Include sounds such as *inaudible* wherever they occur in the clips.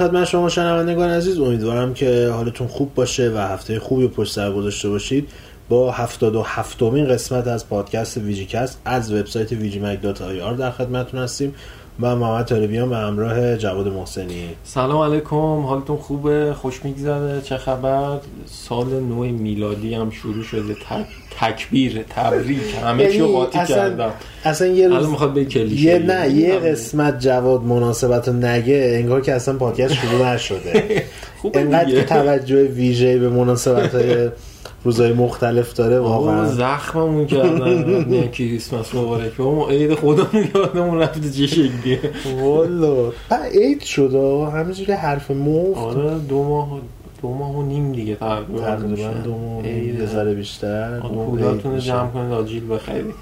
خدمت شما شنوندگان عزیز امیدوارم که حالتون خوب باشه و هفته خوبی پشت سر گذاشته باشید. با 77 مین قسمت از پادکست VGCast از وبسایت VGMag.ir در خدمتتون هستیم. من محمد طالبیان به همراه جواد محسنی. سلام علیکم حالتون خوبه؟ خوش میگذره؟ چه خبر؟ سال نو میلادی هم شروع شده تک... تکبیر تبریک همه چی یعنی قاطی اصلا- کردم. اصلا یه روز می‌خواد به کلیشه یه نه یه قسمت جواد مناسبت رو نگه انگار که اصلا پادکست شروع نشده. *laughs* خوبه انقدر که توجه ویژه به مناسبت های *laughs* روزهای مختلف داره واقعا زخممون کردن نه کریسمس مبارک به ما عید خودمون یادمون رفته چه شکلیه والا عید شد. همینجوری حرف مفت آره دو ماه دو ماه و نیم دیگه تقریبا. دو ماه. یه ذره بیشتر پولاتون رو جمع. کنید آجیل بخرید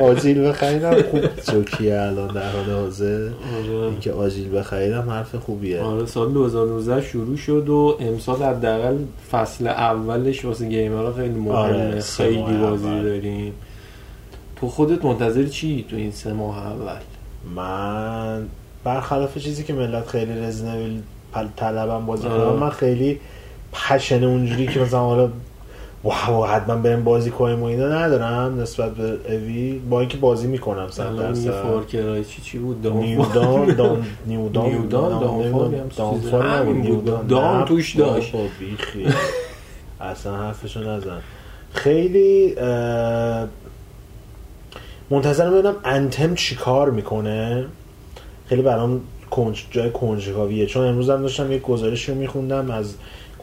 آجیل بخریدم خوب جوکیه الان در حال حاضر. آره. اینکه آجیل بخریدم حرف خوبیه. آره سال 2019 شروع شد و امسال حداقل فصل اولش واسه گیمرها خیلی مهمه. آره، خیلی بازی اول. داریم. تو خودت منتظر چی تو این سه ماه اول؟ من برخلاف چیزی که ملت خیلی رزنویل طلبم بازی آره. من خیلی پشن اونجوری که مثلا حالا واو حتما بریم بازی کنیم و اینا ندارم نسبت به اوی. با اینکه بازی می‌کنم صد درصد. فورکرای چی چی بود؟ دام نیودان دام نیودان نیودان، بود. نیودان دام توش داشت. بیخی. اصلا حرفشو نزن. خیلی منتظرم ببینم انتم چیکار می‌کنه. خیلی برام کنج جای کنجکاویه. چون امروز هم داشتم یه گزارشی رو میخوندم از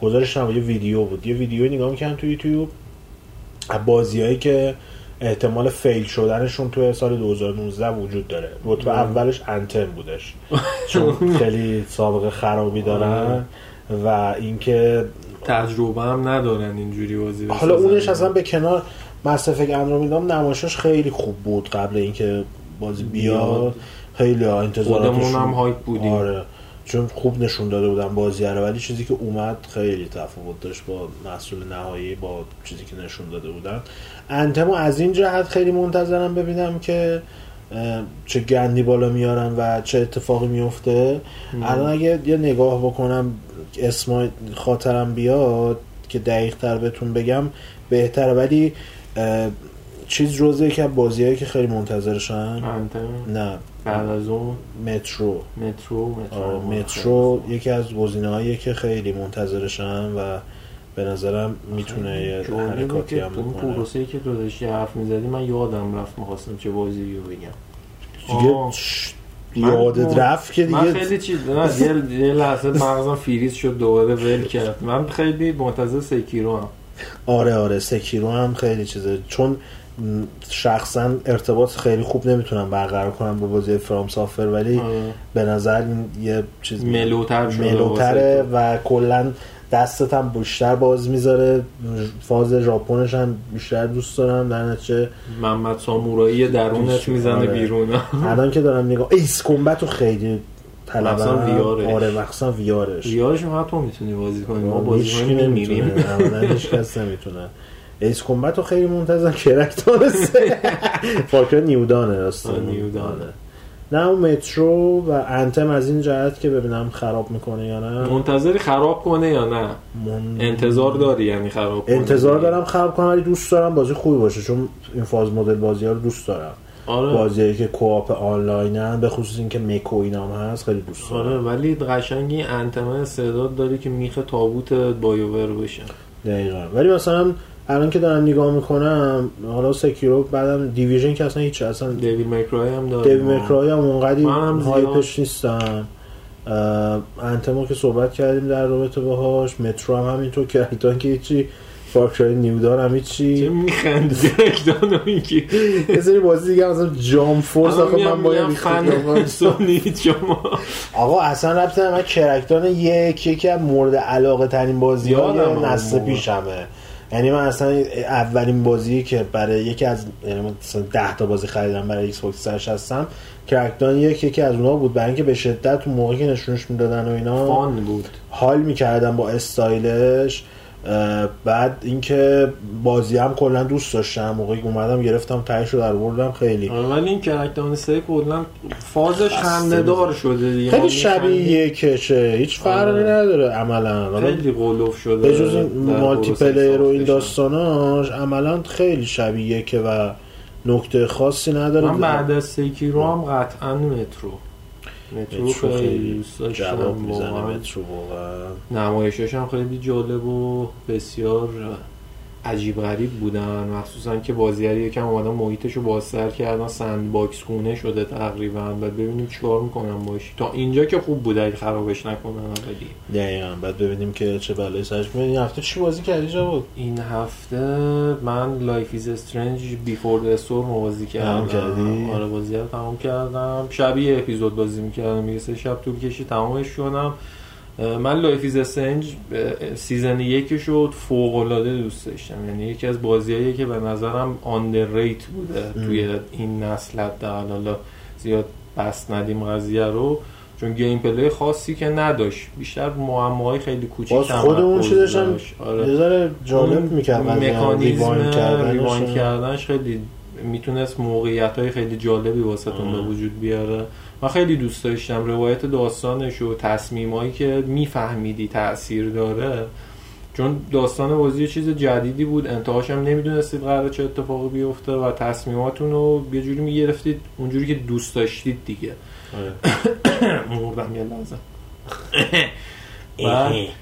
گزارش نبود یه ویدیو بود. یه ویدیو نگاه می‌کردم تو یوتیوب. از بازیایی که احتمال فیل شدنشون تو سال 2019 وجود داره. رتبه ام. اولش انتم بودش. *laughs* چون خیلی سابقه خرابی دارن و اینکه تجربه هم ندارن اینجوری بازی حالا. اونش اصلا به کنار مس افکت اندرومیدا نمایشش خیلی خوب بود قبل اینکه بازی بیاد. خیلی خودمون هم هایپ بودیم. آره. چون خوب نشون داده بودن بازی رو ولی چیزی که اومد خیلی تفاوت داشت با محصول نهایی با چیزی که نشون داده بودن. انتمو از این جهت خیلی منتظرم ببینم که چه گندی بالا میارن و چه اتفاقی میفته. الان اگه یه نگاه بکنم اسم خاطرم بیاد که دقیق تر بهتون بگم بهتره. ولی چیز جزء که بازیهایی که خیلی منتظرشن؟ نه. بعد از اون مترو. مترو مترو. مترو یکی از گزینه که خیلی منتظرشن و به نظرم می‌تونه یه حرکاتی هم بکنه. پروسه که تو داشتی حرف می‌زدی من یادم رفت می‌خواستم چه بازی رو بگم. دیگه من- یادت رفت که من دیگه خیلی چیز نه *laughs* یه, لحظه مغزم فریز شد دوباره ول کرد. من خیلی منتظر سکیرو هم آره آره سکیرو هم خیلی چیزه. چون شخصا ارتباط خیلی خوب نمی‌تونم برقرار کنم با بازی فرام سافر ولی آره. به نظر این یه چیز ملوتر شده ملوتره و کلا دستت هم بیشتر باز می‌ذاره. فاز ژاپنش هم بیشتر دوست دارم. در نتیجه محمد سامورایی درونت دوست- می‌زنه آره. بیرون. *laughs* الان که دارم نگاه ایس کمبت رو خیلی طلبم. مخصوصا ویارش. آره مخصوصا ویارش. ریالش هم حتی می‌تونی بازی کنی. ما بازی کنیم *laughs* هیچ کس نمی‌تونه. ایس کمبت رو خیلی منتظرم کرکتار سه *laughs* فاکر نیودانه راست. نیودانه. نه اون مترو و انتم از این جهت که ببینم خراب می‌کنه یا نه. منتظری خراب کنه یا نه؟ من- انتظار داری یعنی خراب کنه انتظار دارم خراب کنم ولی دوست دارم بازی خوبی باشه چون این فاز مدل بازی ها رو دوست دارم. آره. بازیایی که کوآپ آنلاینن به خصوص اینکه مکو اینا هم هست خیلی دوست آره دارم ولی قشنگی انتمه استعداد داری که میخ تابوت بایوور بشه. دقیقا. ولی مثلا الان که دارم نگاه می‌کنم حالا Sekiro بعدم Division که اصلا هیچ اصلا Devil May Cry هم داره Devil May Cry هم اونقدی هم hype ش نیستم. Anthem ما که صحبت کردیم در رابطه باهاش Metro هم همینطور Crackdown که هیچی Far Cry New Dawn هم چه هیچی میخندی Crackdown میگی یه سری بازی دیگه مثلا Jump Force آخه من باید سونی شما. آقا اصلا نداره. من Crackdown یک یکی از مورد علاقه ترین بازی نسل موقع. پیشمه. یعنی من اصلا اولین بازی که برای یکی از یعنی من مثلا 10 تا بازی خریدم برای Xbox 360 Crackdown یک یکی از اونها بود. برای اینکه به شدت موقعی که نشونش می‌دادن و اینا fun بود. حال می‌کردم با استایلش. بعد اینکه بازی هم کلا دوست داشتم موقعی که اومدم گرفتم تهش رو در بردم خیلی. آره، ولی این Crackdown سه کلا فازش خنده دار شده دیگه. خیلی شبیه می‌خندیم. یکشه هیچ فرقی آره. نداره عملا. خیلی قلوف شده به جز این multiplayer و این. داستاناش عملا خیلی شبیه یکه و نکته خاصی نداره. من بعد از Sekiro هم قطعا Metro. Metro خیلی دوست داشتم جواب می‌زنه. Metro واقعا نمایشش هم خیلی جالب و بسیار عجیب غریب بودن. مخصوصا که بازیگری یکم اومدن محیطش رو بازتر کردن سند باکس خونه شده تقریبا. بعد ببینیم چیکار می‌کنن باش. تا اینجا که خوب بود اگه خرابش نکنن ولی دقیقا. بعد ببینیم که چه بلایی سرش میاد این هفته چی بازی کردی جواد؟ این هفته من Life is Strange Before the Storm بازی کردم. کردی؟ آره بازی رو تمام کردم. شبیه اپیزود بازی می‌کردم. یه سه شب طول کشی تمامش کنم من Life is Strange season یکش رو فوق العاده دوست داشتم یعنی یکی از بازیایی که به نظرم underrated بوده ام. توی این نسل حداقل حالا زیاد بست ندیم قضیه رو چون gameplay خاصی که نداشت بیشتر معماهای خیلی کوچیک باز خودمون چی داشتم داشت. آره. یه ذره جالب اون می‌کرد مکانیزم ریوایند کردنش خیلی می‌تونست موقعیت های خیلی جالبی واسه به. وجود بیاره من خیلی دوست داشتم روایت داستانش و تصمیمایی که میفهمیدی تاثیر داره. چون داستان بازی یه چیز جدیدی بود انتهاش هم نمی‌دونستید قرار چه اتفاقی بیفته و تصمیماتون رو یه جوری می‌گرفتید اونجوری که دوست داشتید دیگه. *coughs* مردم یه لحظه. *coughs*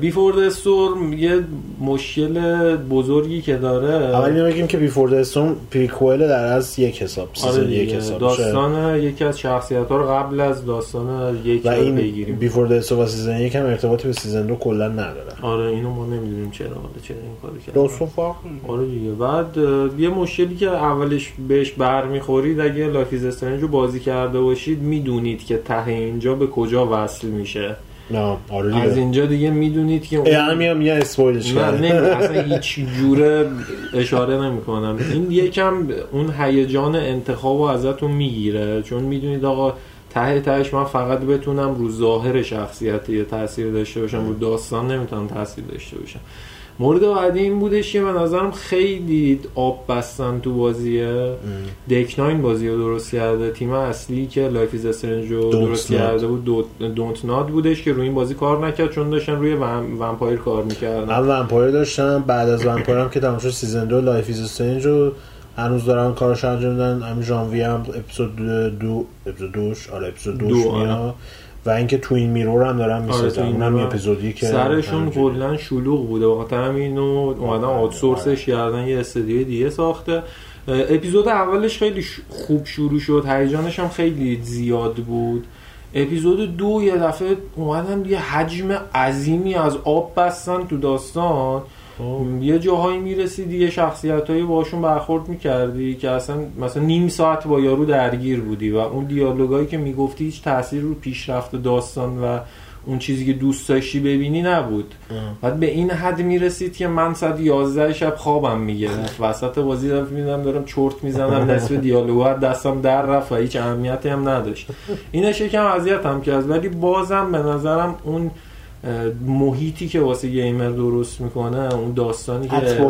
Before the Storm یه مشکل بزرگی که داره. اول اینو بگیم که Before the Storm prequel در از یک حساب آره season یک. حساب. داستان یکی از شخصیت ها رو قبل از داستان یک و رو این بگیریم. Before the Storm و season یک هم ارتباطی به season دو کلا نداره. آره اینو ما نمی‌دونیم چرا حالا چرا این کارو کرد داستان فرق آره دیگه. بعد یه مشکلی که اولش بهش برمیخورید اگه Life is Strange رو بازی کرده باشید می‌دونید که ته اینجا به کجا وصل میشه. آره از اینجا دیگه می‌دونید که هم میام یه spoil ش من کردم. نمی *laughs* اصلا هیچ جوره اشاره نمی کنم این یکم اون هیجان انتخاب ازتون می‌گیره. چون می‌دونید آقا ته تهش من فقط بتونم رو ظاهر شخصیت یه تاثیر داشته باشم رو داستان نمی‌تونم تاثیر داشته باشم. مورد بعدی این بودش که به نظرم خیلی آب بستن تو بازیه. Deck Nine بازی رو درست کرده. تیم اصلی که Life is Strange رو درست. کرده بود. دو- Dontnod بودش که روی این بازی کار نکرد. چون داشتن روی ون- Vampyr کار می‌کردن. من Vampyr داشتم. بعد از Vampyr هم که تمام شد season دو Life is Strange رو هنوز دارن کارش انجام میدن. همین ژانویه هم اپیزود دو اپیزود دوش. آره اپیزود دوش دو، آره. میاد و اینکه Twin Mirror هم دارن آره، می‌سازن Twin اونم اپیزودی که سرشون. کلا شلوغ بوده. بخاطر همین اینو اومدن آره، outsource ش کردن یه استودیوی دیگه ساخته. اپیزود اولش خیلی خوب شروع شد. هیجانش هم خیلی زیاد بود. اپیزود دو یه دفعه اومدن یه حجم عظیمی از آب بستن تو داستان. یه جاهایی می‌رسیدی یه شخصیت هایی باشون برخورد می‌کردی که اصلا مثلا نیم ساعت با یارو درگیر بودی و اون دیالوگایی که می‌گفتی هیچ تاثیر رو پیشرفت داستان و اون چیزی که دوست داشتی ببینی نبود. بعد به این حد می‌رسید که من ساعت 11 شب خوابم می‌گرفت. وسط بازی دارم میدم دارم چرت می‌زنم نصف دیالوگا از دستم در رفت و هیچ اهمیتی هم نداشت. اینش یکم اذیت هم کرد ولی بازم به نظرم اون محیطی که واسه gamer درست می‌کنه اون داستانی که آره،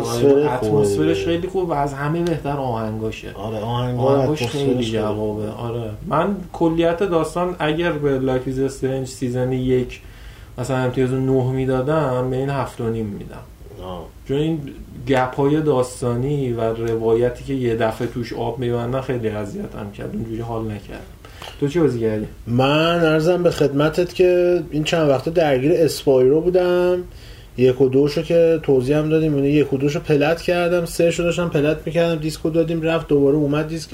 اتمسفرش. خیلی خوب و از همه بهتر آهنگاشه. آره آهنگا آهنگاش خیلی جوابه. آره. من کلیت داستان اگر به Life is Strange season یک مثلا امتیاز 9 می‌دادم به این هفت و نیم میدم. چون این gap های داستانی و روایتی که یه دفعه توش آب میبندن خیلی اذیتم کرد. اونجوری حال نکردم تو چی بازی کردی؟ من عرضم به خدمتت که این چند وقته درگیر Spyro بودم یک و دوشو که توضیح هم دادیم یعنی یک و دوشو plat کردم سه شو داشتم plat می‌کردم دیسکو دادیم رفت دوباره اومد دیسک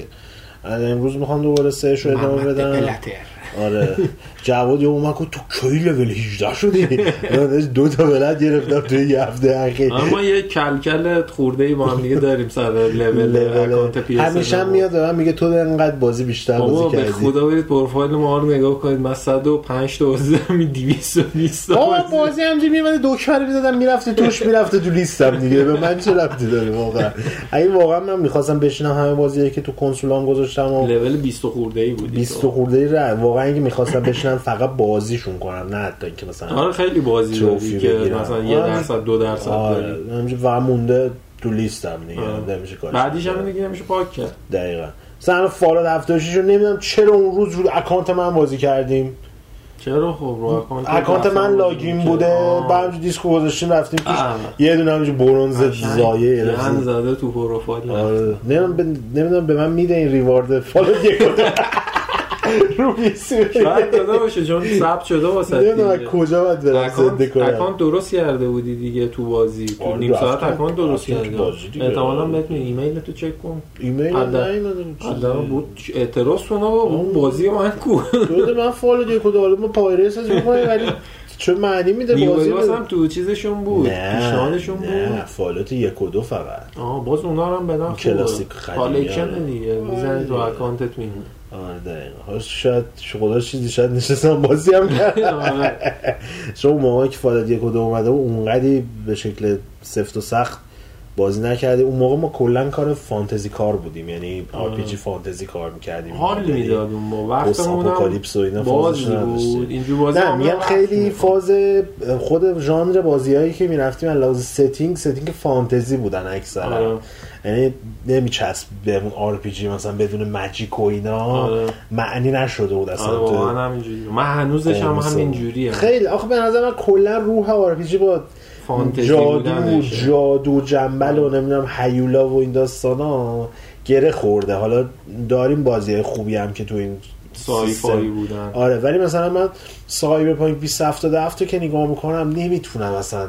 امروز می‌خوام دوباره سه شو ادامه بدم plat رو. آره. جواد یه اومد گفت تو کی لول 18 شدی؟ یادش دو تا ولد گرفتم توی یه هفته اخیر. اما یه کلکل خورده ای با هم دیگه داریم سر level account PS همیشه هم میاد به من میگه تو انقدر بازی بیشتر بازی به کردی. خدا برید پروفایل ما رو نگاه کنید. من 105 تا بازی دارم 220 تا بابا بازی. همجوری میمونه دکمه می‌زدم می‌رفتی توش می‌رفته تو لیستم دیگه. به من چه ربطی داره واقعا؟ اگه واقعا من می‌خواستم بشینم همه بازی که تو کنسولام گذاشتم و لول 20 خورده ای بودی 20 خورده ای واقعا واقعا اینکه می‌خواستن بشینن فقط بازیشون کنن نه حتی اینکه مثلا آره خیلی بازی داری که بگیرن. مثلا یه آره. درصد دو درصد آره. واقعا مونده تو لیستم دیگه. نمیشه کارش بعدیش. هم دیگه نمیشه پاک کرد. دقیقا. مثلا فالات 76 رو نمی‌دونم چرا اون روز رو اکانت من بازی کردیم. چرا خب رو اکانت اکانت من لاگین بوده. بعد دیسکو گذاشتیم رفتیم توش آه. یه دونه همینجور برونز زایه گن. زده تو پروفایل. آره. نمی‌دونم به, من میده این ریوارد. فالوت یک *laughs* رو پیسی شاید داده باشه چون ثبت شده واسه نمی‌دونم کجا باید برم زنده کنم اکانت درست کرده بودی دیگه تو بازی تو آره، نیم ساعت. اکانت درست کرده دیگه. احتمالاً بهت ایمیل تو چک کن ایمیل نیومده بود اعتراض کن آقا اون بازی من کو من فالوت یک و دو ما پایرس از *laughs* ولی چون معنی میده بازی. هم تو چیزشون بود پیشنهادشون نه بود فالوت یک و دو فقط آه باز اونا رو هم بدن. کلاسیک قدیمی کالکشن آره. دیگه می‌زنی تو آره. اکانتت میمونه آره دقیقا شاید خدا چیزی شاید نشستم بازی هم کردم *laughs* آره. موقعی که فالوت یک و دو اومده بود اونقدی به شکل سفت و سخت بازی نکردیم اون موقع ما کلا کار فانتزی کار بودیم. یعنی RPG فانتزی کار می‌کردیم. حال می‌داد اون وقتمون apocalypse و اینا فازش. بود. اینجور بازی نه میگم خیلی. فاز خود ژانر بازیایی که می‌رفتیم از لحاظ setting setting فانتزی بودن اکثرا. آره. یعنی نمیچسب بهمون RPG مثلا بدون magic و اینا. آره. معنی نشده بود اصلا آره واقعا همینجوری من هنوزش هم. همینجوریه. خیلی. آخه به نظر من کلا روح RPG با فانتزی جادو. جادو جنبل و نمی‌دونم هیولا و این داستانا گره خورده حالا داریم بازی خوبی هم که تو این sci سیستم. fi ای بودن آره ولی مثلا من سایبرپانک 2077 رو که نگاه می‌کنم نمی‌تونم مثلا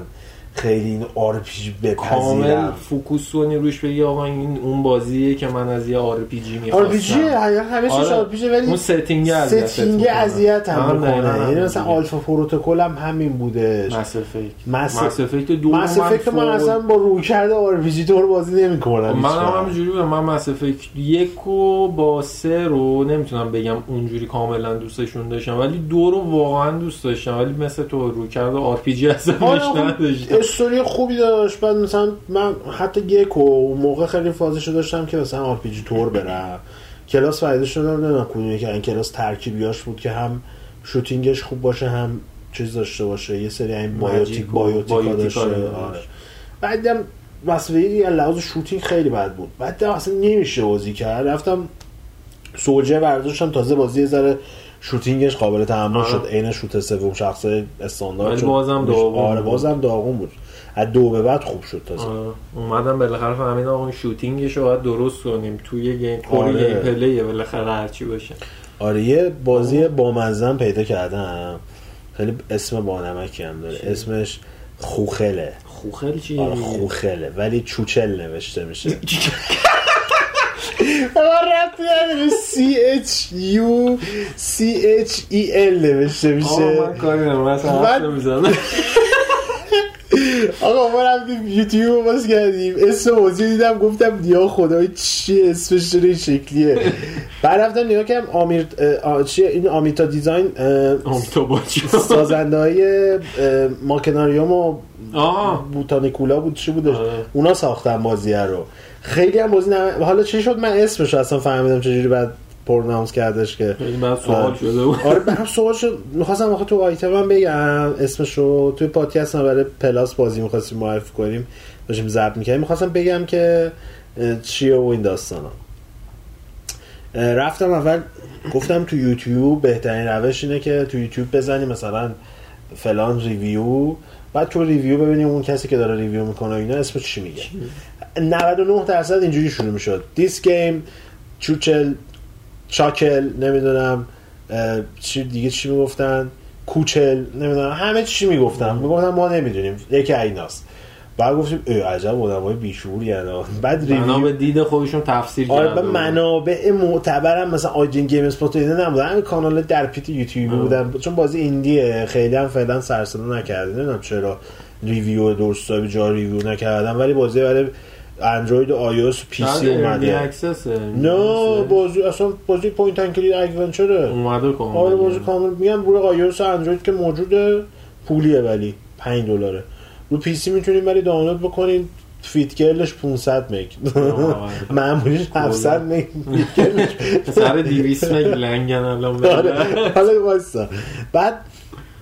خیلی این RPG کامل بپذیرم focus کنی روش بگی آقا این اون بازیه که من از یه RPG R می‌خواستم PG همه چیز آره. RPG ولی اون setting setting. اذیت هم آره، می‌کنه. یعنی مثلا. آلفا پروتکل هم همین بوده مس افکت مس- افکت دو مس افکت من اصلا با روی کرده آر پی جی طور بازی نمی‌کنم من هم همینجوری بودم. من مس افکت یک و با سه رو نمی‌تونم بگم اونجوری کاملا دوستشون داشتم ولی دو رو واقعا دوست داشتم. ولی مثل تو رو کرده آر پی جی اصلا آره نداشتم. استوری خوبی داشت بعد مثلا من حتی یک و اون موقع خیلی فازشو داشتم که مثلا RPG طور برم. کلاس فایده شده نمی‌دونم کدومی که این کلاس ترکیبیاش بود که هم شوتینگش خوب باشه هم چیز داشته باشه. یه سری این بایوتیک بایوتیکا داشته. رو آره. بعدم مسئله از لحاظ شوتینگ خیلی بد بود. بعد اصلا نمیشه بازی کرد. رفتم سوجه برداشتم تازه بازی یه ذره شوتینگش قابل تحمل آره. شد عین شوت سوم شخص استاندارد ولی شد. بازم داغون آره بود. بازم داغون بود از دو به بعد خوب شد تازه آره. اومدم بالاخره فهمیدم آقا این shooting ش رو باید درست کنیم توی یه game آره. gameplay ه بالاخره هرچی باشه آره یه بازی بامزه پیدا کردم خیلی اسم بانمکی هم داره اسمش خوخله خوخل چیه آره؟ خوخله ولی چوچل نوشته میشه *laughs* من ربطی نداره. C H U C H E L نوشته میشه. من کاری نمی‌زنم. *laughs* آقا ما رفتیم یوتیوب رو باز کردیم. اسم موضوع دیدم گفتم یا خدای چیه اسمش این شکلیه. بعد رفتم نگاه کردم آمیر چیه؟ این آمیتا دیزاین آمیتا سازنده های ماکناریوم و بوتانیکولا بود چی بودش. اونا ساختن بازیه رو. خیلی هم بازی نم... حالا چی شد؟ من اسمش اصلا فهمیدم چجوری بعد پرنامس کردش که. بعد سوال آره. شده بود. آره برام سوال شد. می‌خواستم آخه تو آیتم هم بگم اسمش رو توی پادکست هم برای پلاس بازی می‌خواستیم معرفی کنیم. داشتیم ضبط می‌کردیم. می‌خواستم بگم که چیه و این داستان رفتم اول گفتم تو یوتیوب بهترین روش اینه که تو یوتیوب بزنی مثلا فلان ریویو بعد تو ریویو ببینیم اون کسی که داره review می‌کنه اینا اسمش چی میگه؟ 99 درصد اینجوری شروع می‌شد. this game چوچل چاکل نمی‌دونم چی دیگه چی می‌گفتن؟ کوچل نمی‌دونم همه چی می‌گفتن. می‌گفتن ما نمی‌دونیم. یکی ایناست بعد گفتیم ای عجب آدمای بیشوری هستن بعد بنا به review دید خودشون تفسیر آره به بود. منابع معتبرم مثلا IGN GameSpot اینا نبودن. همین کانال درپیت یوتیوبی. بودن. چون بازی indie ه. خیلی هم فعلا سر صدا نکرده نمی‌دونم چرا ریویو درست جا ریویو نکردن. ولی بازی برای اندروید و iOS و PC اومده نه بازی اصلا بازی point and click adventure ه اومده کامل. آره بازی کامل. میگم روی iOS و اندروید که موجوده پولیه ولی 5 دلاره. رو PC می‌تونیم ولی دانلود بکنین. FitGirl ش 500 مگ معمولیش 700 مگ سر 200 مگ لنگن الان آره. حالا وایسا. بعد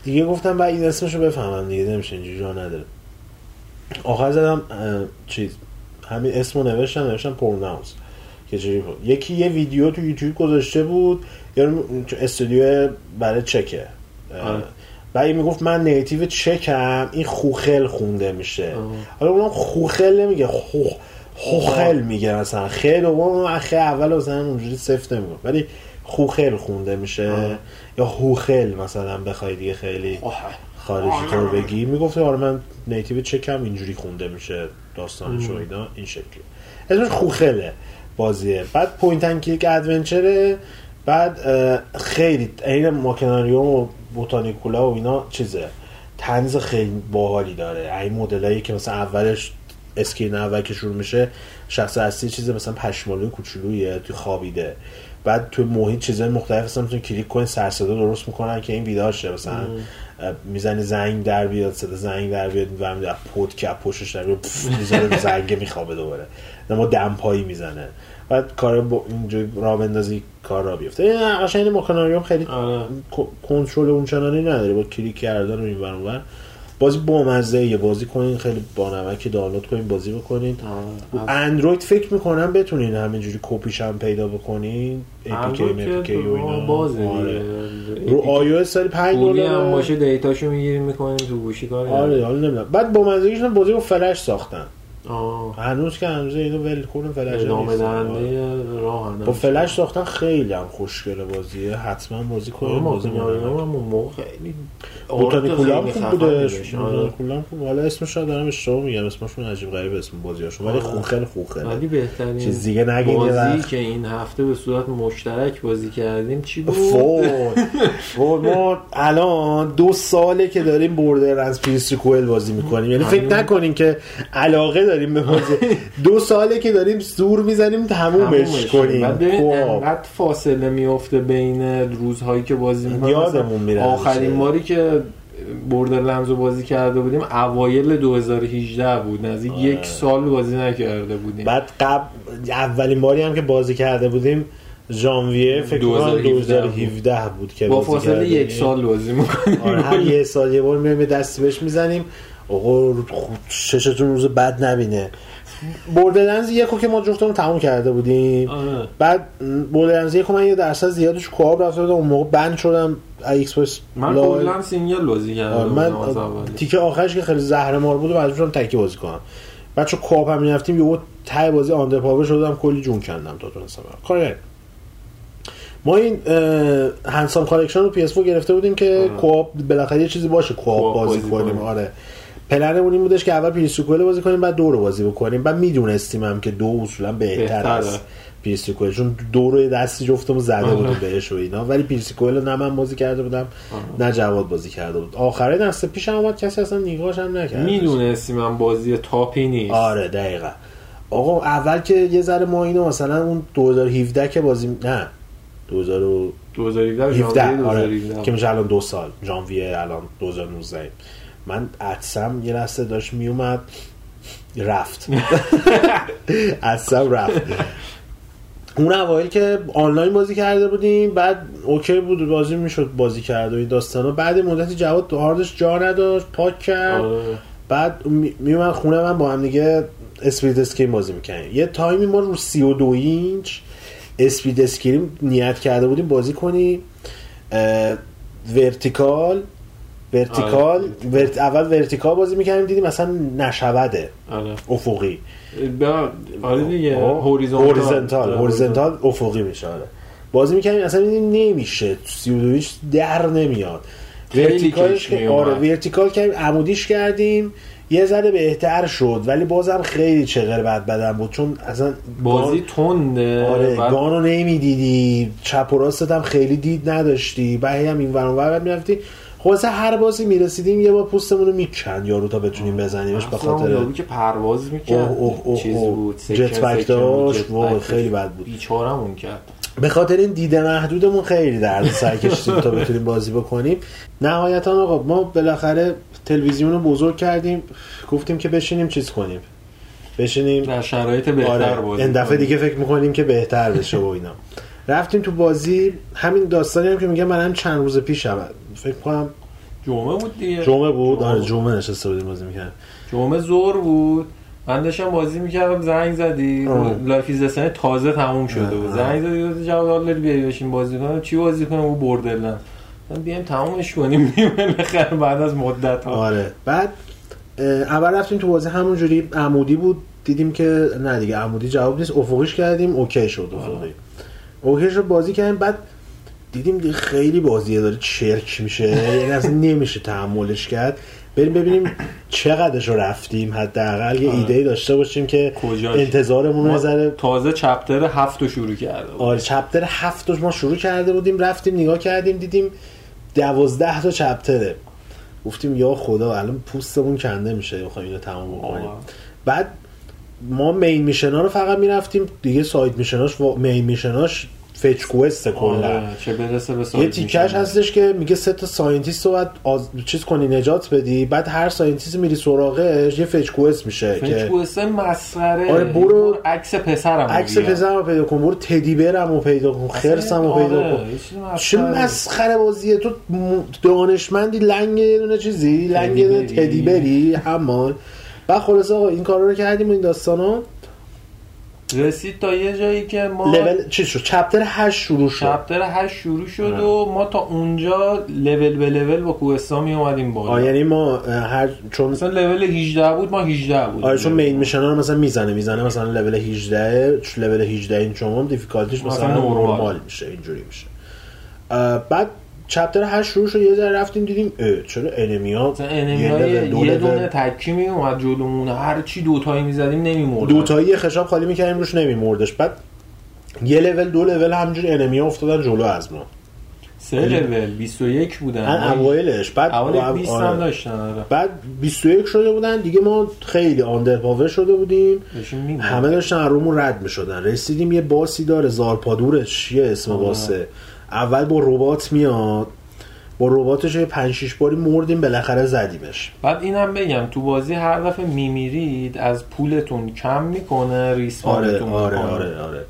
دیگه گفتم بعد این اسمشو بفهمم دیگه. نمیشه اینجوری جا نداره. آخر زدم چیز. همین اسمو نوشتم نوشتم پروناوس که چجوری یکی یه ویدیو تو یوتیوب گذاشته بود یا استودیو برای چکه. و این می‌گفت من نیتیو چکم این خوخل خونده میشه. حالا اونم خوخل نمیگه خوخ خوخل میگه مثلا. خیل و اون خیل اول مثلا اونجوری سفت نمیگه ولی خوخل خونده میشه. آه. یا خوخل مثلا بخوای دیگه خیلی خارجی طور بگی. می‌گفت آره من native چکم اینجوری خونده میشه. داستانش و اینا این شکلی. اسمش خوخله بازیه. بعد point and click adventure ه بعد خیلی این ماشیناریوم و بوتانیکولا و اینا چیزه. تنز خیلی باحالی داره. این مدلایی که مثلا اولش scene اول که شروع میشه شخص اصلی چیز مثلا پشمالوی کوچولویه تو خوابیده. بعد تو محیط چیزای مختلف اصلا می‌تونی کلیک کنی سر صدا درست می‌کنن که این بیدار شه مثلا می‌زنی زنگ در بیاد صدا زنگ در بیاد و از پود که پشتش در بیاد می‌زنه زنگ میخوابه دوباره. ما دمپایی می‌زنه. بعد کار با اینجوری را بندازی کار را بیفته. این قشنگ مکاناریوم خیلی آره. کنترل اون چنانی نداره با کلیک کردن و این ور. بازی بامزه یه بازی کنین خیلی بانمک دانلود کنین بازی بکنین. اندروید فکر می‌کنم بتونین همینجوری کپیش هم پیدا بکنین. APK MPK و اینا. بازه آره. رو آی او سال 5 دلار. هم باشه دیتاشو می‌گیریم می‌کنیم تو گوشی کار آره حالا نمی‌دونم. بعد با منزگیشون بازی با فلش ساختن. هنوز که هنوز اینو ول کنه فلش دهنده راه با فلش ساختن خیلی هم خوشگله بازیه. حتما بازی کنیم بازی کنیم. اون موقع خیلی بوتانیکولا هم خوب بوده. بوتانیکولا هم خوب. حالا اسمش رو دارم اشتباه میگم. اسمشون عجیب غریب اسم بازیاشون. ولی خوب خیلی خوب خیلی ولی بهترین چیز دیگه نگین بازی که این هفته به صورت مشترک بازی کردیم چی بود؟ فوت *laughs* ما الان دو ساله که داریم بوردر از پیستریکوئل بازی می‌کنیم. یعنی فکر نکنین که علاقه داریم به بازی. دو ساله که داریم سور می‌زنیم تمومش کنیم. انقدر فاصله میفته بین روزهایی که بازی می‌کنیم. یادمون میره آخرین باری که بوردرلندز رو بازی کرده بودیم اوایل 2018 بود. نزدیک آه. یک سال بازی نکرده بودیم. بعد قبل اولین باری هم که بازی کرده بودیم ژانویه فکر کنم 2017 بود که با فاصله یک سال بازی می‌کنیم. آره هر یه سال یه بار میایم دستی بهش می‌زنیم. آقا چشمتون روز بد نبینه. Borderlands یکو که ما جفتمون تموم کرده بودیم. آه. بعد Borderlands یکو من یه درصد زیادش co-op رفته بودم. اون موقع ban شدم. XPress من کلا single بازی کردم. من تیکه آخرش که خیلی زهر مار بود و مجبور شدم تکی بازی کنم. بچه co-op هم می‌رفتیم یهو ته بازی underpower شدم. کلی جون کندم تا تونستم کار ما این Handsome Collection رو PS گرفته بودیم که co-op بالاخره یه چیزی باشه. بازی, بازی کنیم. آره. پلنمون این بودش که اول Pre-Sequel بازی کنیم بعد دو رو بازی بکنیم. بعد می‌دونستیم هم که دو اصولا بهتر است Pre-Sequel چون دو رو دستی جفتمون زده بودیم بهش و اینا. ولی Pre-Sequel نه من بازی کرده بودم نه جواد بازی کرده بود. آخره دست پیش اومد کسی اصلا نگاهش هم نکرد. می‌دونستیم من بازی تاپی نیست. آره دقیقا. آقا اول که یه ذره ما اینو مثلا اون 2017 که بازی نه 2000 2017 آره. که میشه الان دو سال ژانویه الان 2019 من عدسم یه لحظه داشت میومد رفت. *laughs* عدسم رفت. اون اوایل که آنلاین بازی کرده بودیم بعد اوکی بود بازی می‌شد بازی کرد و این داستانا بعد مدتی جواد هاردش جا نداشت پاک کرد. آه. بعد میومد خونه من با هم دیگه split screen بازی می‌کنیم یه تایمی ما رو 32 اینچ split screen نیت کرده بودیم بازی کنیم. vertical vertical آره. vert... اول vertical بازی می‌کردیم دیدیم مثلا نشده آره. افقی. آره دیگه horizontal. horizontal افقی میشه آره. بازی می‌کردیم اصلا دیدیم نمیشه. 32 در نمیاد. ورتیکالش که آره ورتیکال کردیم عمودیش کردیم یه ذره بهتر شد ولی بازم خیلی چغر بد بدن بود چون اصلا بازی تنده. آره بعد... گانو نمی‌دیدی چپ و راستت هم خیلی دید نداشتی بعد هم این وران ور می‌رفتی. خلاصه هر بازی می‌رسیدیم یه بار پوستمون رو می‌کند یارو تا بتونیم بزنیمش به خاطر یارو که پرواز می‌کرد. چیز بود جت پک داشت. خیلی بد بود. بیچارمون کرد. به خاطر این دیده محدودمون خیلی درد سر کشیدیم تا بتونیم بازی بکنیم. نهایتا آقا ما بالاخره تلویزیون رو بزرگ کردیم. گفتیم که بشینیم چیز کنیم. بشینیم. در شرایط بهتر آره. بازی این دفعه. دیگه فکر می‌کنیم که بهتر بشه و اینا. رفتیم تو بازی همین داستانی هم که میگم من هم چند روز پیش هم. فکر کنم جمعه بود دیگه. جمعه بود؟ آره. جمعه نشسته بودیم بازی می‌کرد جمعه زور بود. من داشتم بازی می‌کردم زنگ زدی. آه. Life is Strange تازه تموم شده بود. آه. زنگ زدی گفتی جواد حال داری بیای بشین بازی کنم. چی بازی کنم؟ Borderlands بیایم تمومش کنیم. *laughs* بالاخره بعد از مدت ها. آره. بعد اول رفتیم تو بازی همونجوری عمودی بود. دیدیم که نه دیگه عمودی جواب نیست. افقیش کردیم اوکی شد افقی. اوکی شد بازی کردیم بعد دیدیم دیگه خیلی بازیه داره چرک میشه یعنی اصلا نمیشه تحملش کرد بریم ببینیم چقدرش رو رفتیم حداقل یه آره. ایده داشته باشیم که؟ انتظارمون رو ذره تازه chapter هفت رو شروع کرده بود. آره chapter هفتش ما شروع کرده بودیم رفتیم نگاه کردیم دیدیم دوازده تا chapter ه گفتیم یا خدا الان پوستمون کنده میشه بخوایم اینو تمام بکنیم. بعد ما main mission ا رو فقط می‌رفتیم دیگه side mission اش و main mission اش fetch quest کلا آره، چه برسه به یه تیکش. هستش که میگه سه تا scientist رو باید آز... چیز کنی نجات بدی بعد هر scientist میری سراغش یه fetch quest میشه فکر که کوسه مسخره آره، برو- عکس پسرم عکس پسرم پیدا کن برو تدی برم رو پیدا کن خرسم رو پیدا آره، کن چه مسخره. بازیه تو دانشمندی لنگ یه دونه چیزی لنگ. تدی بری همان و خلاصه آقا این کارا رو کردیم این داستانا. رسید تا یه جایی که ما لول چیز شد؟ چپتر 8 شروع شد. چپتر 8 شروع شد آره. و ما تا اونجا لول به لول با کوهستا می اومدیم بالا. آه یعنی ما هر چون مثلا لول 18 بود ما 18 بود آره چون main mission رو مثلا می‌زنه می‌زنه مثلا لول 18 چون لول 18 این شما difficulty ش مثلا مثلا نورمال. میشه اینجوری میشه. بعد chapter 8 شروع شد یه ذره رفتیم دیدیم اه، چرا enemy ا enemy ای یه دونه تکی می اومد جلومون هر چی دوتایی می‌زدیم نمیمرد دوتایی خشاب خالی می‌کردیم روش نمیمردش. بعد یه لول دو لول همجوری enemy ا افتادن جلو از ما. سه لول 21 بودن. ان اوایلش. بعد اول 20 آره. هم داشتن آره. بعد 21 شده بودن. دیگه ما خیلی آندر پاور شده بودیم. همه داشتن رومون رد می‌شدن. رسیدیم یه باسی داره زارپادورش یه اسم آره. باسه اول با ربات میاد با رباتش یه 5 6 باری مردیم بالاخره زدیمش بعد اینم بگم تو بازی هر دفعه میمیرید از پولتون کم می‌کنه آره ریسپانتون آره می‌کنه. آره آره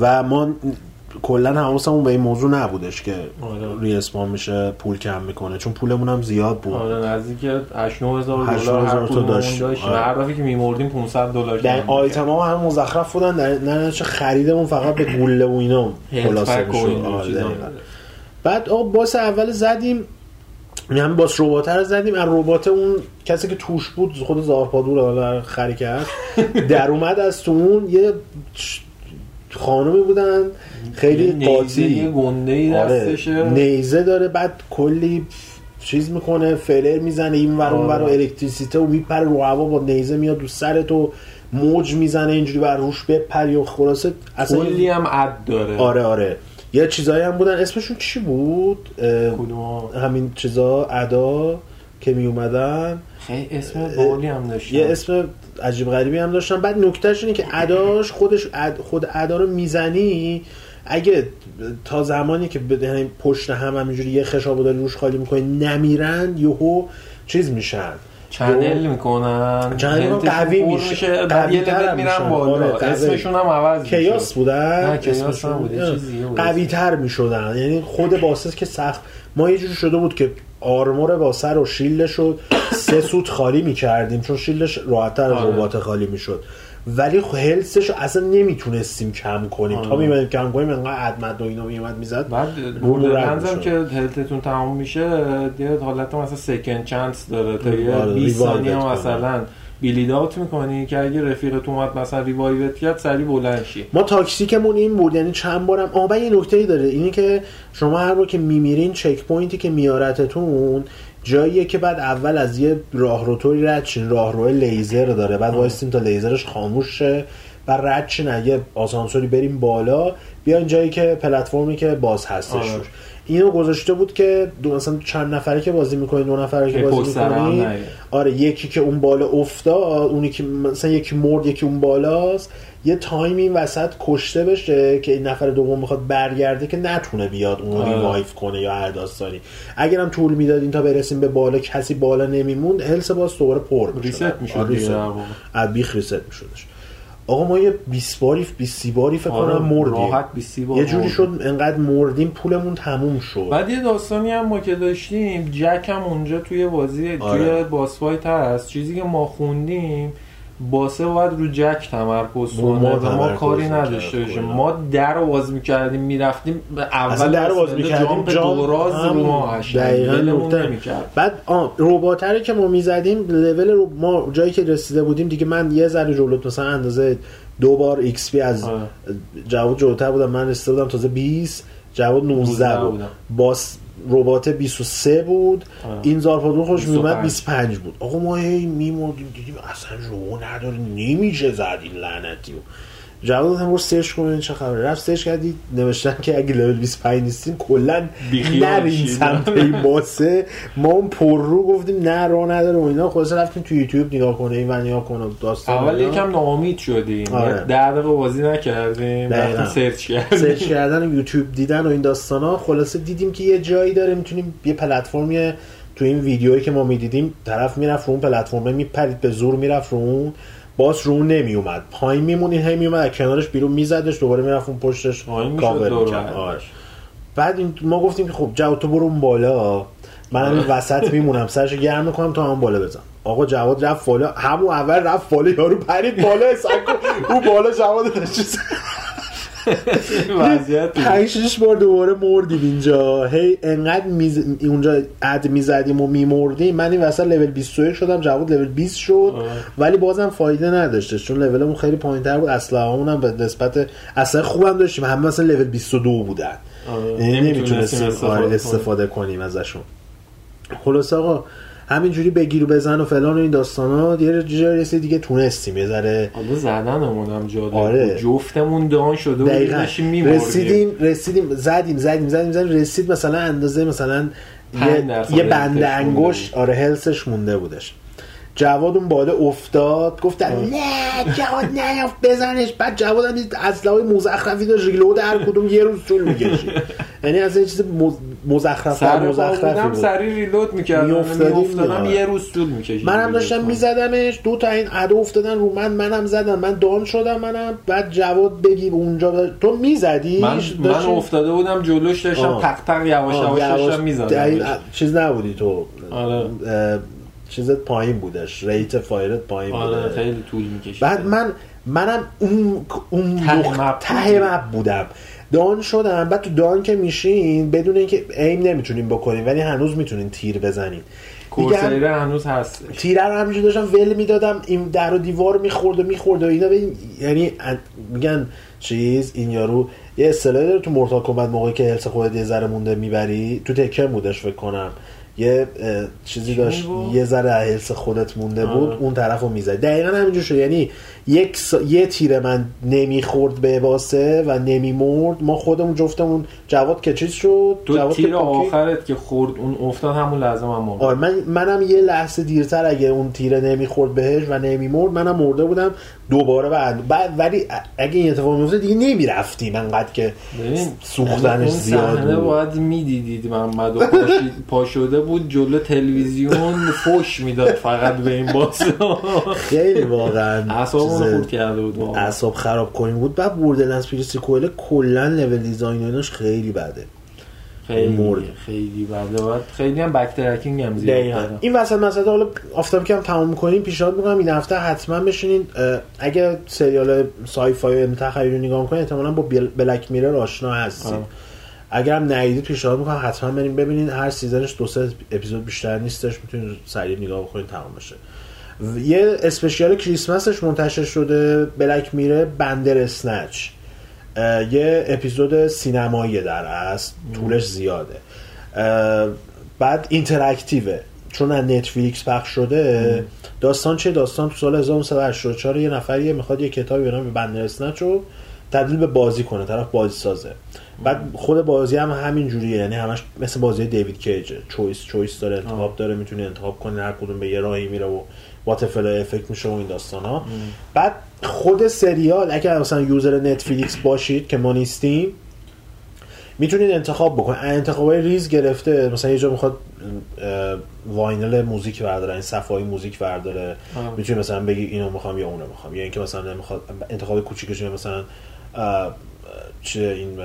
و ما کلا حواسمون به این موضوع نبودش که آره. ریسپان میشه پول کم می‌کنه چون پولمون هم زیاد بود آره نزدیک 8 9000 8 دلار هر 9000 تا کدوممون داشت. آره. هر دفعه که میمردیم 500 دلار در کم آیتم ها هم مزخرف بودن در نه چه خریدمون فقط به گوله و اینا خلاصه و می‌شد آره،. بعد آقا باس اول زدیم هم باس ربات رو زدیم از ربات اون کسی که توش بود خود زارپادور حالا خری کرد *laughs* در اومد از تو اون یه خانمی بودن. خیلی قاطی. گنده آره. نیزه داره بعد کلی چیز می‌کنه فلر می‌زنه این ور اون ور آره. الکتریسیته و میپره رو هوا با نیزه میاد رو سرت و موج می‌زنه اینجوری بر روش بپری و خلاصه اصلا کلی هم عد داره. آره آره. یه چیزایی هم بودن. اسمشون چی بود؟ همین چیزا ادا که می اومدن خیلی اسم بالی هم داشت یه اسم عجیب غریبی هم داشتن بعد نکتهش اینه که اداش خودش اد- خود ادا رو می‌زنی اگه تا زمانی که یعنی پشت هم همینجوری یه خشابو داری روش خالی می‌کنی نمیرن یهو چیز میشن چنل می‌کنن چنل هلتشون قوی میشه. قوی تر میرن میشن. بالا آره،. اسمشون هم عوض میشه کیاس بودن کیاس؟ هم بود، بود. قوی تر می شدن یعنی خود باسس که سخت ما یه جوری شده بود که آرمور باسه رو شیلدش رو سه سوت خالی می کردیم چون شیلدش راحتتر از آره. ربات خالی می شد ولی خب هلسش اصلا نمی‌تونستیم کم کنیم تا آره. میمدیم کم کنیم انقدر عدمت و اینا میومد می‌زد بعد می‌شد. که هلتتون تمام میشه یه حالت مثلا سکند چانس داره تا یه آره، 20 ریوایوت ثانیه. مثلا بیلید اوت می‌کنی که اگه رفیقت اومد مثلا ریوایوت کرد سری بلند شی. ما تاکسیکمون این بود یعنی چند بارم آبا یه نکته ای داره اینی که شما هر بار که میمیرین checkpoint ی که میارتتون جاییه که بعد اول از یه راهرو طوری رد شین راهرو لیزر داره بعد وایستین تا لیزرش خاموش شه و رد شین از یه آسانسوری بریم بالا بیاین جایی که پلتفرمی که باز هستش آره. اینو گذاشته بود که دو مثلا چند نفره که بازی می‌کنی دو نفره که بازی هم می‌کنی. آره یکی که اون بالا افتاد اونی که مثلا یکی مرد یکی اون بالاست. یه تایمی این وسط کشته بشه که این نفر دوم می‌خواد برگرده که نتونه بیاد اون رو آره. revive کنه یا هر داستانی. اگرم طول می‌دادین تا برسیم به بالا کسی بالا نمیموند health باز دوباره پر می‌شد. reset می‌شد آره، بیخ reset میشدش. آقا ما یه 20 باری 20 باری فکر آره، کنم مردیم راحت 20 بار یه جوری. شد انقدر مردیم پولمون تموم شد بعد یه داستانی هم ما که داشتیم جک هم اونجا توی بازی آره. توی boss fight هست چیزی که ما خوندیم باسه باید رو جک تمرکز ما کنه ما تمرکز کاری نداشته باشیم کلا. ما در باز می‌کردیم می‌رفتیم اول در باز می‌کردیم، دوراز هم رو ما. نمی‌کرد بعد رباتره که ما می‌زدیم لول رو ما جایی که رسیده بودیم دیگه من یه ذره جلوت مثلا اندازه دو بار ایکس پی از. جواد جلوتر بودم من رسیده بودم تازه 20 جواد 19 19 بود بودم. باس ربات 23 بود آره. این زارپادون خوش میومد 25. 25 بود آقا ما هی میمردیم دیدیم اصلا رو نداره نمیشه زد این لعنتی. جواد هم رو search کنین چه خبره رفت search کردی نوشتن که اگه لول 25 نیستیم کلا نرین. سمت این boss ه ما اون پر رو گفتیم نه راه نداره و اینا خلاص رفتیم تو یوتیوب نگاه کنه این و نگاه کنه داستان اول. یکم ناامید شدیم آره. ده دقیقه بازی نکردیم. رفتیم search کردیم search کردن یوتیوب دیدن و این داستان ها خلاصه دیدیم که یه جایی داره می‌تونیم یه پلتفرمی تو این ویدیویی که ما می‌دیدیم طرف می‌رفت رو اون پلتفرمه میپرید به زور می‌رفت رو اون باز رو اون نمیومد. پایین میمون این هی میومد از کنارش بیرون میزدش دوباره می‌رفت اون پشتش کاور می‌کرد. آره. بعد این ما گفتیم که خب جواد تو برو اون بالا. من همین وسط میمونم سرش گرم می‌کنم تا هم بالا بزن. آقا جواد رفت بالا همون اول رفت بالا یارو پرید بالا سکو اون بالا جواد نشست *laughs* پنج بار دوباره مردیم اینجا. هی انقدر میز... اونجا اد می‌زدیم و میمردیم. من این وسط لول 21 شدم جواد لول 20 شد. آه. ولی بازم فایده نداشتش چون لولمون خیلی پایینتر بود. اسلحه‌مون هم به نسبت اصلا خوبم داشتیم. همه مثلا لول 22 بودن. یعنی نمی‌تونستیم استفاده آره کنیم. استفاده کنیم ازشون. خلاص آقا همینجوری بگیر و بزن و فلان و این داستانا یه رسید دیگه تونستیم یه ذره. حالا زدنمون هم جالب آره. جفتمون دان شده دقیقا. رسیدیم رسیدیم زدیم زدیم زدیم زدیم. رسید مثلا اندازه مثلا یه, یه بند انگشت آره هلسش مونده بودش. جواد اون بالا افتاد گفتن نه جواد نه بزنش. بعد جواد هم اسلحه مزخرفی داشت ریلود هر کدوم یه روز طول می‌کشید. *laughs* یعنی از این چیز مز- مزخرف مزخرفی بودم بود. سری ریلود می‌کردم می‌افتادیم میافتادم. یه روز طول می‌کشید. منم داشتم میزدمش دو تا این عدو افتادن رو من منم زدم من دان شدم منم. بعد جواد بگی اونجا تو می‌زدی؟ من, من افتاده بودم جلوش داشتم. تق تق یواش یواش داشتم می‌زدم چیز نبودی تو. آره. چیزت پایین بودش. ریت فایرت پایین آره بوده. خیلی طول می‌کشید. بعد من منم اون اون ته مپ ته بودی. مپ بودم. دان شدم. بعد تو دان که میشین بدون اینکه ایم نمی‌تونین بکنین ولی هنوز می‌تونین تیر بزنین. کورسیره هنوز هست. تیره رو همینجور داشتم ول می‌دادم. این در و دیوار می‌خورد و می‌خورد و اینا. ببین یعنی میگن چیز این یارو یه اصطلاحی داره تو مورتال کمبت موقعی که هلس خودت یه ذره مونده می‌بری. تو تکه بودش فکر کنم. یه چیزی چی داشت؟ یه ذره از هلس خودت مونده بود آه. اون طرف رو می‌زد. دقیقا همینجور شد. یعنی یک سا... یه تیره من نمی‌خورد به باسه و نمیمرد. ما خودمون جفتمون جواد که چیز شد؟ تو جواد که تیر پاکی- آخرت که خورد اون افتاد همون لحظه من مردم. آره من منم یه لحظه دیرتر اگه اون تیره نمی‌خورد بهش و نمیمرد منم مرده بودم. دوباره بعد بعد ولی اگه این اتفاق میفته دیگه نمی‌رفتیم انقدر که سوختنش زیاد بود. باید می‌دیدید محمد پا *laughs* شده بود جلو تلویزیون فوش می‌داد فقط به این باز خیلی واقعا اعصابمون خورد کرده بود. اعصاب خراب کنی هم بود بعد Borderlands Pre-Sequel کلا level design و ایناش خیلی بده خیلی مرد. خیلی باید خیلی هم backtracking هم زیاد دقیقا. این وسط مسئله حالا آفتابی که هم تمام می‌کنیم پیشنهاد می‌کنم این هفته حتما بشینین اگه سریال sci-fi تخیلی رو نگاه می‌کنین احتمالا با Black Mirror آشنا هستید. اگر هم ندیدید پیشنهاد می‌کنم حتما بریم ببینین هر season ش دو سه اپیزود بیشتر نیستش می‌تونید سریع نگاه بکنین تمام بشه یه special Christmas ش منتشر شده Black Mirror Bandersnatch یه اپیزود سینمایی در است طولش زیاده. بعد interactive ه. چون از Netflix پخش شده داستان چه داستان؟ تو سال 1984 یه نفریه می‌خواد یه کتابی به نام Bandersnatch رو تبدیل به بازی کنه طرف بازی سازه بعد خود بازی هم همین جوریه. یعنی همش مثل بازی دیوید کیجه choice choice داره انتخاب داره می‌تونی انتخاب کنی هر کدوم به یه راهی میره و butterfly effect میشه و این داستان ها بعد خود سریال اگر مثلا user Netflix باشید که ما نیستیم می‌تونید انتخاب بکنید. انتخاب های ریز گرفته. مثلا یه جا می‌خواد vinyl موزیک برداره این صفحه موزیک برداره. آه. می‌تونی مثلا بگی اینو می‌خوام یا اونو می‌خوام. یا اینکه مثلا نمی‌خواد انتخاب کوچیکش مثلا چه این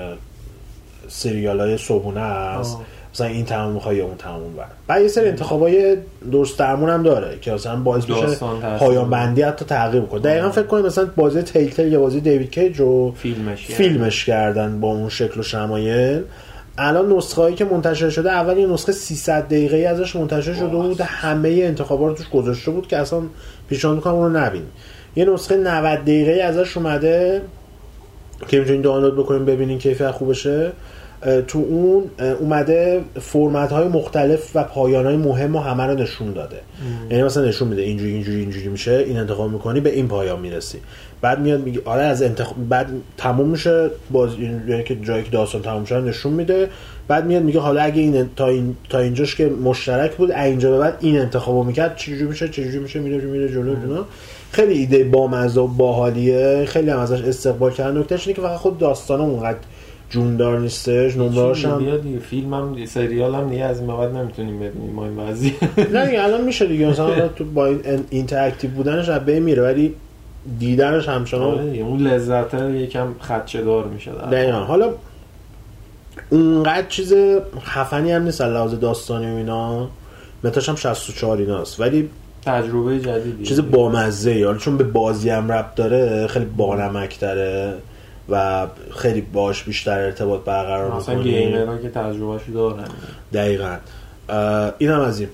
cereal های صبحونه هست آه. مثلا این طعمو می‌خوای یا اون طعمو بر. بعد یه سری انتخاب های درست درمون هم داره که مثلا باعث میشه پایان بندی حتی تغییر بکنه. دقیقا فکر کنید مثلا بازی Telltale یا بازی دیوید کیج رو فیلمش فیلمش کردن با اون شکل و شمایل. الان نسخه هایی که منتشر شده اول یه نسخه 300 دقیقه ای ازش منتشر شده بود. همه انتخابا رو توش گذاشته بود که اصلا پیشنهاد می‌کنم اون رو نبین یه نسخه 90 دقیقه ای ازش اومده. که می‌تونین دانلود بکنین ببینین کیفیت خوبشه تو اون اومده فرمت های مختلف و پایان های مهم و همه رو نشون داده. یعنی مثلا نشون میده اینجوری اینجوری اینجوری میشه این انتخاب می‌کنی به این پایان می‌رسی. بعد میاد میگه آره از انتخاب بعد تموم میشه باز یعنی که جایی که داستان تموم شده نشون میده. بعد میاد میگه حالا اگه این تا این تا اینجاش که مشترک بود اینجا به بعد این انتخابو می‌کرد چجوری میشه چجوری میشه میره میره جلو جلو خیلی ایده بامزه و باحالیه. خیلی هم ازش استقبال کردن. نکتهش اینه که فقط خود داستان اونقدر جوندار نیستش نمرهاش هم فیلم هم سریال هم دیگه از این به بعد نمی‌تونیم ببینیم ما این وضعیه *laughs* نه دیگه الان میشه دیگه. مثلا تو با این interactive بودنش از بین میره ولی دیدنش همچنان آره اون لذت یکم خدشه دار میشه. دقیقا. حالا اونقدر چیز خفنی هم نیست لحاظ داستانی و اینا. متاش هم 64 ایناست. ولی تجربه جدیدی چیز بامزه ای حالا چون به بازی هم ربط داره خیلی بانمک داره و خیلی باش بیشتر ارتباط برقرار مثلا می‌کنی. گیمرها که تجربهشو دارن. دقیقا. این هم از این.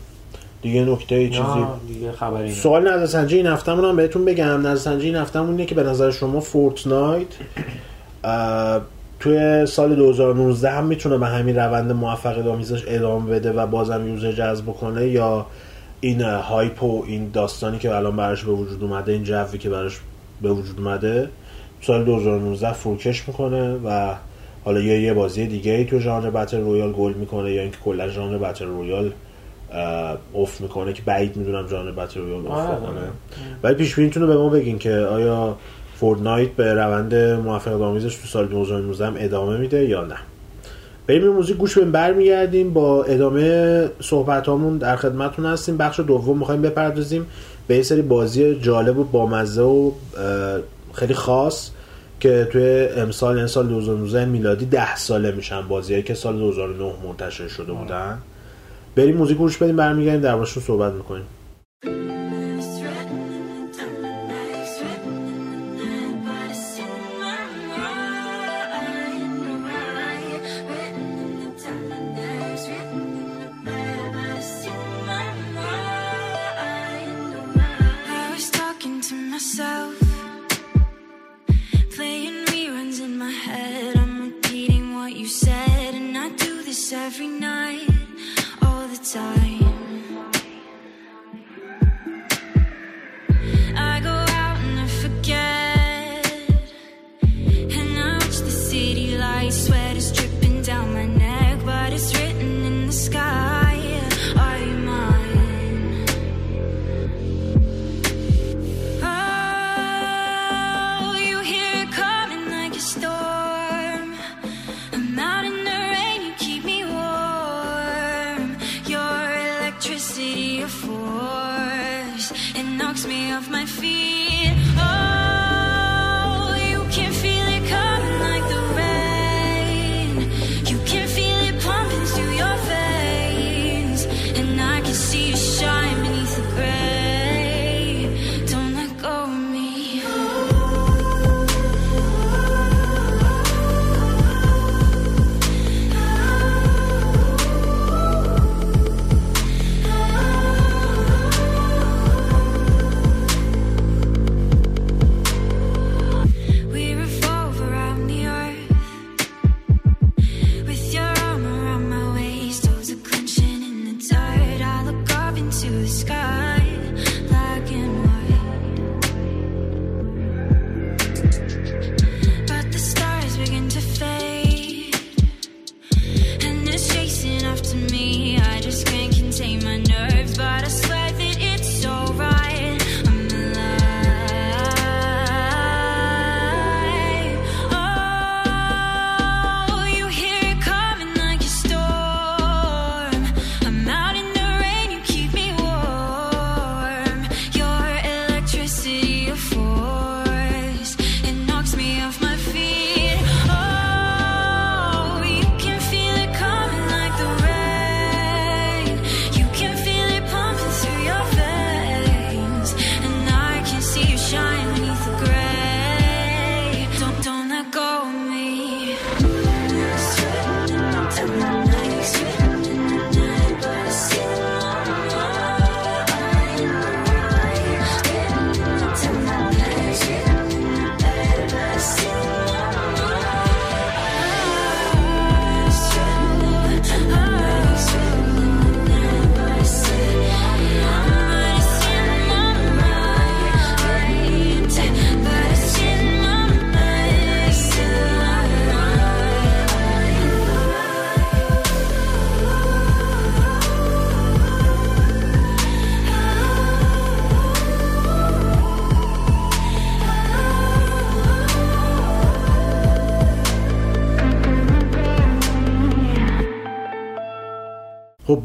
دیگه نکته چیزی؟ دیگه خبری. سوال نظرسنجی این هفتهمون هم بهتون بگم. نظرسنجی این هفتهمون اینه که به نظر شما Fortnite توی سال 2019 هم می‌تونه به همین روند موفقیت آمیزش ادامه بده و بازم user جذب کنه یا این hype و این داستانی که الان براش به وجود اومده این جوی که براش به وجود اومده سال 2019 فروکش می‌کنه و حالا یا یه بازی دیگه ای تو ژانر battle royale گل می‌کنه یا اینکه کلا ژانر battle royale افت می‌کنه که بعید می‌دونم ژانر battle royale افت آره. کنه ولی پیش بینیتون رو به ما بگین که آیا Fortnite به روند موفقیت آمیزش تو سال 2019 هم ادامه میده یا نه بریم موزیک گوش بدیم برمیگردیم با ادامه صحبت هامون در خدمتتون هستیم. بخش دوم می‌خوایم بپردازیم به یه سری بازی جالب و بامزه و خیلی خاص که توی امسال این سال 2019 میلادی ده ساله میشن بازیایی که سال 2009 منتشر شده بودن. بریم موزیک گوش بدیم برمیگردیم دربارشون صحبت می‌کنیم. side.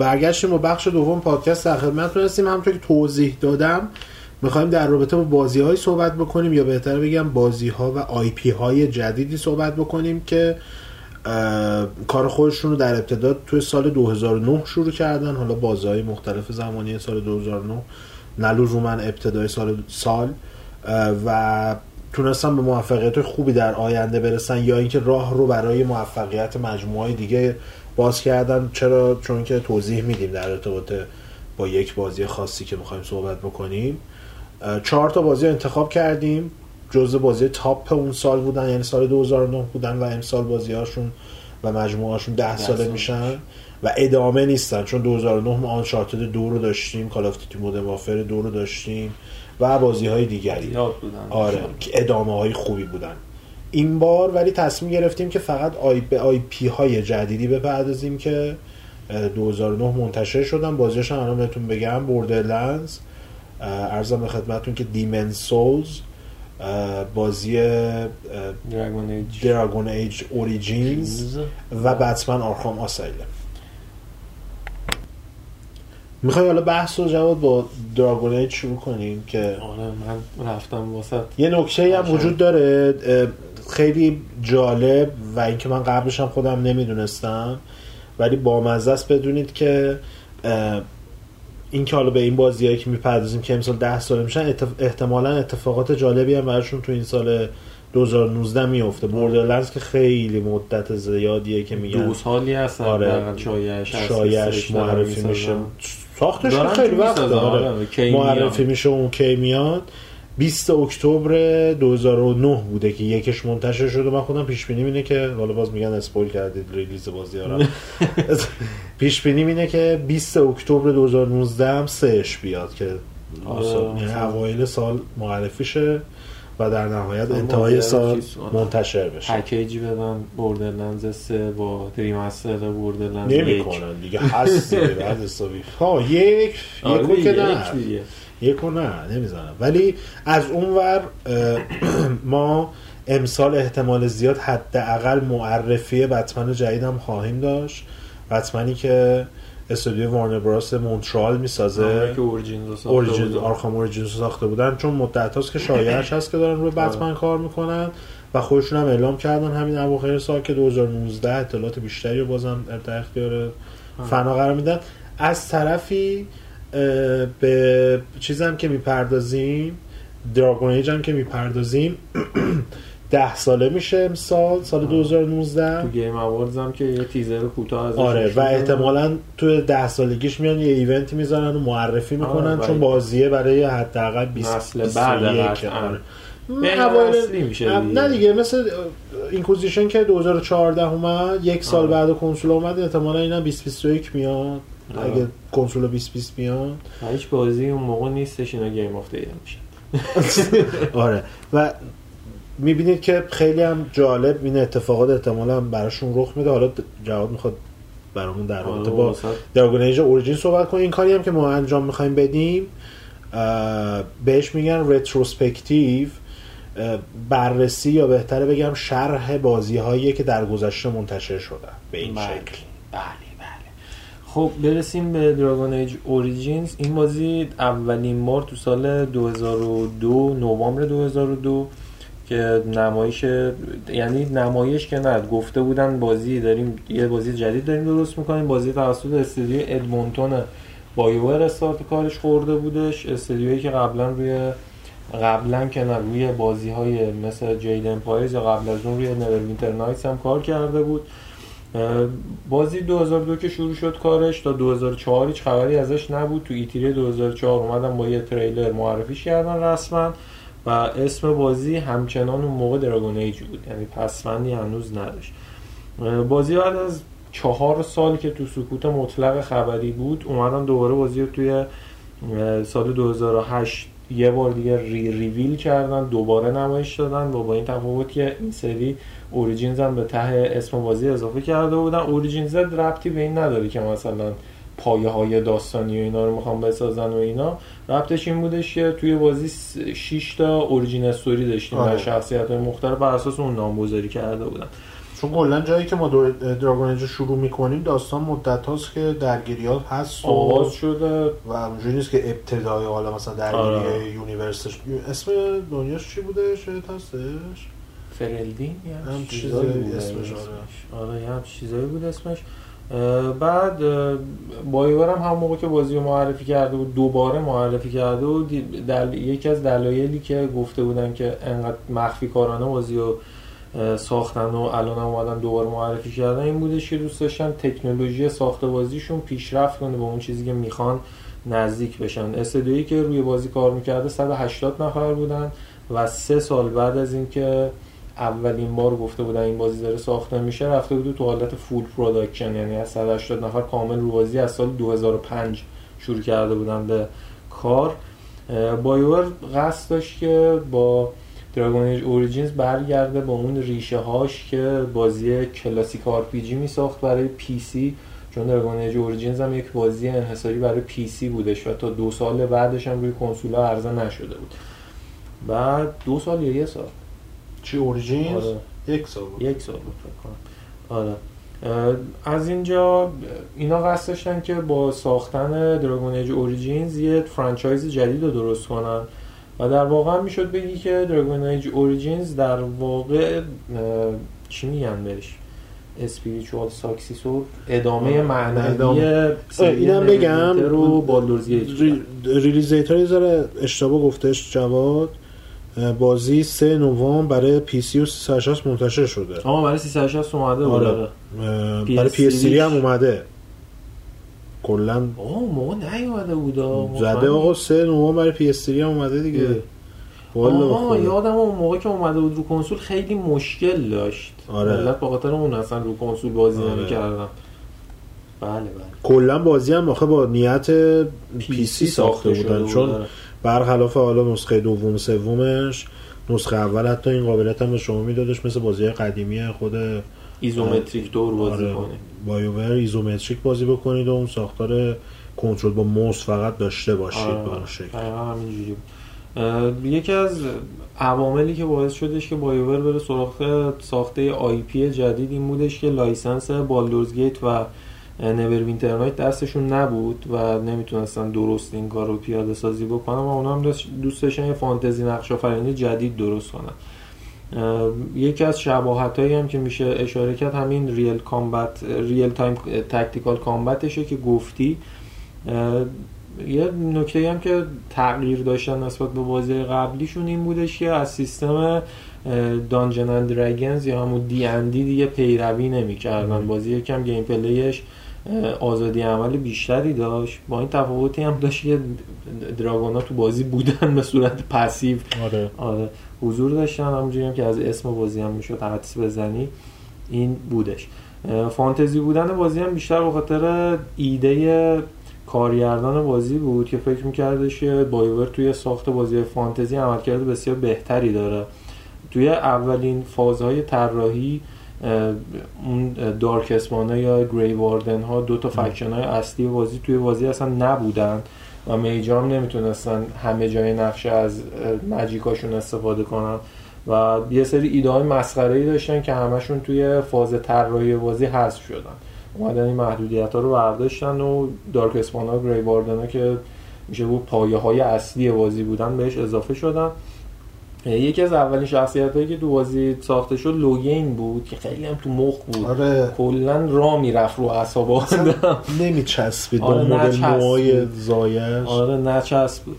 برگشتیم با بخش دوم پادکست در خدمتتون هستیم. همونطور که توضیح دادم می‌خوایم در رابطه با بازی های صحبت بکنیم یا بهتر بگم بازی ها و آی پی های جدیدی صحبت بکنیم که کار خودشون رو در ابتدا توی سال 2009 شروع کردن. حالا بازی مختلف زمانی سال 2009 نلو من ابتدای سال سال و تونستن به موفقیت خوبی در آینده برسن یا اینکه راه رو برای موفقیت مجموعه دیگه باز کردن چرا؟ چون که توضیح میدیم در ارتباط با یک بازی خاصی که می‌خوایم صحبت بکنیم. چهار تا بازی انتخاب کردیم. جزء بازی top اون سال بودن یعنی سال 2009 بودن و امسال بازی هاشون و مجموعه هاشون 10 ساله سال. میشن و ادامه نیستن. چون 2009 ما Uncharted دو رو داشتیم Call of Duty Modern Warfare دو رو داشتیم و بازی های دیگری. آره که ادامه های خوبی بودن. این بار ولی تصمیم گرفتیم که فقط آی به IP های جدیدی بپردازیم که اه، 2009 منتشر شدن. بازیش هم الان بهتون بگم Borderlands ارزم به خدمتتون که Demon's Souls بازی Dragon Age Origins و Batman Arkham Asylum می‌خوای حالا بحث رو جواد با Dragon Age شروع کنیم که آره من رفتم واسه یه نکته هم. وجود داره. خیلی جالب و اینکه من قبلش هم خودم نمی‌دونستم ولی بامزه است بدونید که این که حالا به این بازیایی که می‌پردازیم که امسال ده ساله میشن اتف- احتمالا اتفاقات جالبی هم براشون تو این سال 2019 میفته بوردرلندز که خیلی مدت زیادیه که میگن دو سالی هست آره. شایعش معرفی. میشه ساختش خیلی وقت می‌سازن، آره. معرفی. میشه اون کی میاد 20 اکتبر 2009 بوده که یکش منتشر شده من خودم پیش بینی اینه که حالا باز میگن spoil کردید release بازی ها *laughs* پیش بینی اینه که 20 اکتبر 2019 هم سهش بیاد که. یعنی اوایل سال معرفی شه و در نهایت انتهای سال. منتشر بشه. پکیجی بدن Borderlands 3 با remaster Borderlands نمی یک. کنن دیگه هست دیگه بعد حسابی. *laughs* ها یک آره یکو که نه. یک. یکو نه نمی‌زنم ولی از اونور *clears throat* ما امسال احتمال زیاد حداقل معرفی بتمن جدید هم خواهیم داشت. بتمنی که استودیو وارنر براس مونترال می‌سازه. آره که بودن. آرخام اوریجینز رو ساخته بودن. چون مدت هاست که شایعش هست که دارن روی بتمن کار می‌کنن و خودشون هم اعلام کردن همین اواخر سال که 2019 اطلاعات بیشتری رو بازم در اختیار فنا قرار میدن. از طرفی به چیزم که می‌پردازیم دراگون ایج هم که می‌پردازیم *clears throat* ده ساله میشه امسال سال 2019 تو گیم آوردز هم که یه تیزر کوتاه ازش آره و. احتمالا تو ده سالگیش میان یه ایونتی می‌ذارن و معرفی می‌کنن آره، چون بازیه برای حداقل 20 نسل 21 بعد قطعاً. آره. اوایل- اصلی میشه. نه دیگه مثل Inquisition که 2014 اومد یک سال آره. بعد کنسول اومد احتمالا اینا 2021 میاد. اگه کنسول 2020 میاد و هیچ بازی اون موقع نیستش اینا game دیگه میشه آره. و می‌بینید که خیلی هم جالب این اتفاقات احتمالا براشون رخ میده. حالا جواد می‌خواد برامون در رابطه با Dragon Age Origin صحبت کنیم این کاری هم که ما انجام می‌خوایم بدیم بهش میگن retrospective بررسی یا بهتره بگم شرح بازی هایی که در گذشته منتشر شدن. به این بله. شکل. بله. خب برسیم به Dragon Age Origins این بازی اولین بار تو سال 2002 نوامبر 2002 که نمایش یعنی نمایش که نه گفته بودن بازی داریم یه بازی جدید داریم درست می‌کنیم. بازی توسط استودیو Edmonton BioWare استارت کارش خورده بودش. استودیویی که قبلا روی قبلا که نه روی بازی های مثل جید امپایرز یا قبل از اون روی نوروینتر نایتس هم کار کرده بود. بازی 2002 که شروع شد کارش تا 2004 هیچ خبری ازش نبود. تو ایتیری 2004 اومدن با یه تریلر معرفیش کردن رسما و اسم بازی همچنان اون موقع دراگون ایج بود. یعنی پسفندی هنوز نداشت. بازی بعد از چهار سال که تو سکوت مطلق خبری بود اومدن دوباره بازی رو توی سال 2008 یه بار دیگه ری ریویل کردن دوباره نمایش دادن و با این تفاوت که این سری Origins هم به ته اسم بازی اضافه کرده بودن. Origins ربطی به این نداره که مثلا پایه های داستانی و اینا رو می‌خوام بسازن و اینا. ربطش این بودش که توی بازی 6 تا origin story داشتیم آره. و شخصیت های مختلف بر اساس اون نامگذاری کرده بودن. چون کلا جایی که ما Dragon Age رو شروع می‌کنیم داستان مدت هاست که درگیریات هست و آغاز شده. و اونجوری نیست که ابتدای حالا مثلا درگیری آره. یونیورسش. اسم دنیاش چی بوده؟ شاید هستش. فرلدین؟ یه هم چیزایی بود اسمش، آره. آره یه هم چیزایی بود اسمش. بعد بایور هم هم موقع که بازی رو معرفی کرده بود دوباره معرفی کرده دی- دل... یکی از دلایلی که گفته بودن که انقدر مخفی کارانه بازی رو ساختن و الان هم اومدن دوباره معرفی کردن. این بودش که دوست داشتن تکنولوژی ساخت بازیشون پیشرفت کنه به اون چیزی که می‌خوان نزدیک بشن. استودیویی که روی بازی کار می‌کرده 180 نفر بودن و سه سال بعد از اینکه اولین بار گفته بودن این بازی داره ساخته میشه رفته بود تو حالت full production یعنی از 180 نفر کامل رو بازی از سال 2005 شروع کرده بودن به کار. BioWare قصد داشت که با Dragon Age Origins برگرده با اون ریشه هاش که بازی کلاسیک RPG می ساخت برای PC. چون Dragon Age Origins هم یک بازی انحصاری برای PC بودش و تا دو سال بعدش هم روی کنسول ها عرضه نشده بود. بعد دو سال یا یه سال؟ چی Origins آره. یک سال بود. یک سال بود فکر آره. از اینجا اینا قصد داشتن که با ساختن Dragon Age Origins یه franchise جدید رو درست کنن. و در واقع می‌شد بگی که دراگون ایج اوریجینز در واقع چی میگن بهش؟ spiritual successor ادامه معنوی اینم بگم نویدر و Baldur's Gate re- release date ا یه ذره اشتباه گفتش جواد. بازی 3 نوامبر برای PC و 360 منتشر شده. اما برای 360 اومده آره. آره. اه، PS3 برای PS هم اومده. کلا آه موقع نیومده بود. زده آقا 3 نوامبر برای پی اس هم اومده دیگه. والا بخدا. یادم اون موقع که اومده بود رو کنسول خیلی مشکل داشت آره. ملت به خاطر اون اصلا رو کنسول بازی آره. نمی‌کردن بله بله کلا بازی هم آخه با نیت PC ساخته بودن بود، چون آره. برخلاف حالا نسخه دوم سومش نسخه اول حتی این قابلیت هم به شما میدادش مثل بازی قدیمی خود isometric دور بازی آره، کنه. BioWare isometric بازی بکنید و اون ساختار کنترل با موس فقط داشته باشید آره. به اون شکل. همینجوری بود. اه، یکی از عواملی که باعث شدش که BioWare بره سراغ ساخته IP جدید این بودش که license Baldur's Gate و Neverwinter Nights دستشون نبود و نمی‌تونستن درست این کار رو پیاده سازی بکنن و اونا هم دوست داشتن یه فانتزی نقش آفرینی جدید درست کنن. یکی از شباهت هایی هم که میشه اشاره کرد همین real combat real-time tactical combat شه که گفتی. یه نکته هم که تغییر داشتن نسبت به بازی قبلیشون این بودش که از سیستم Dungeons & Dragons یا همون دی اندی دیگه پیروی نمی‌کردن. بازی یکم gameplay ش آزادی عمل بیشتری داشت. با این تفاوتی هم داشت که dragon ا تو بازی بودن به صورت passive. آره. آره. حضور داشتن همونجوری هم که از اسم بازی هم می‌شد حدس بزنی این بودش. فانتزی بودن بازی هم بیشتر به خاطر ایده کارگردان بازی بود که فکر میکردش که بایور توی ساخت بازی فانتزی عملکرد بسیار بهتری داره. توی اولین فازهای طراحی اون دارک اسمانه یا گری واردن ها دو تا فکشن های اصلی بازی توی بازی اصلا نبودن. و میجام نمی‌تونستن همه جای نقشه از مجیکاشون استفاده کنن. و یه سری ایده های مسخره ای داشتن که همشون توی فاز طراحی بازی حذف شدن. اومدن این محدودیت ها رو برداشتن و دارک اسپان ها گری که میشه بود پایه های اصلی بازی بودن بهش اضافه شدن. یکی از اولین شخصیت هایی که تو بازی ساخته شد لوگین بود که خیلی هم تو مخ بود. آره. کلا را می‌رفت رو اعصاب آدم. نمیچسبید آره، مدل. موهای زایش. آره نچسب بود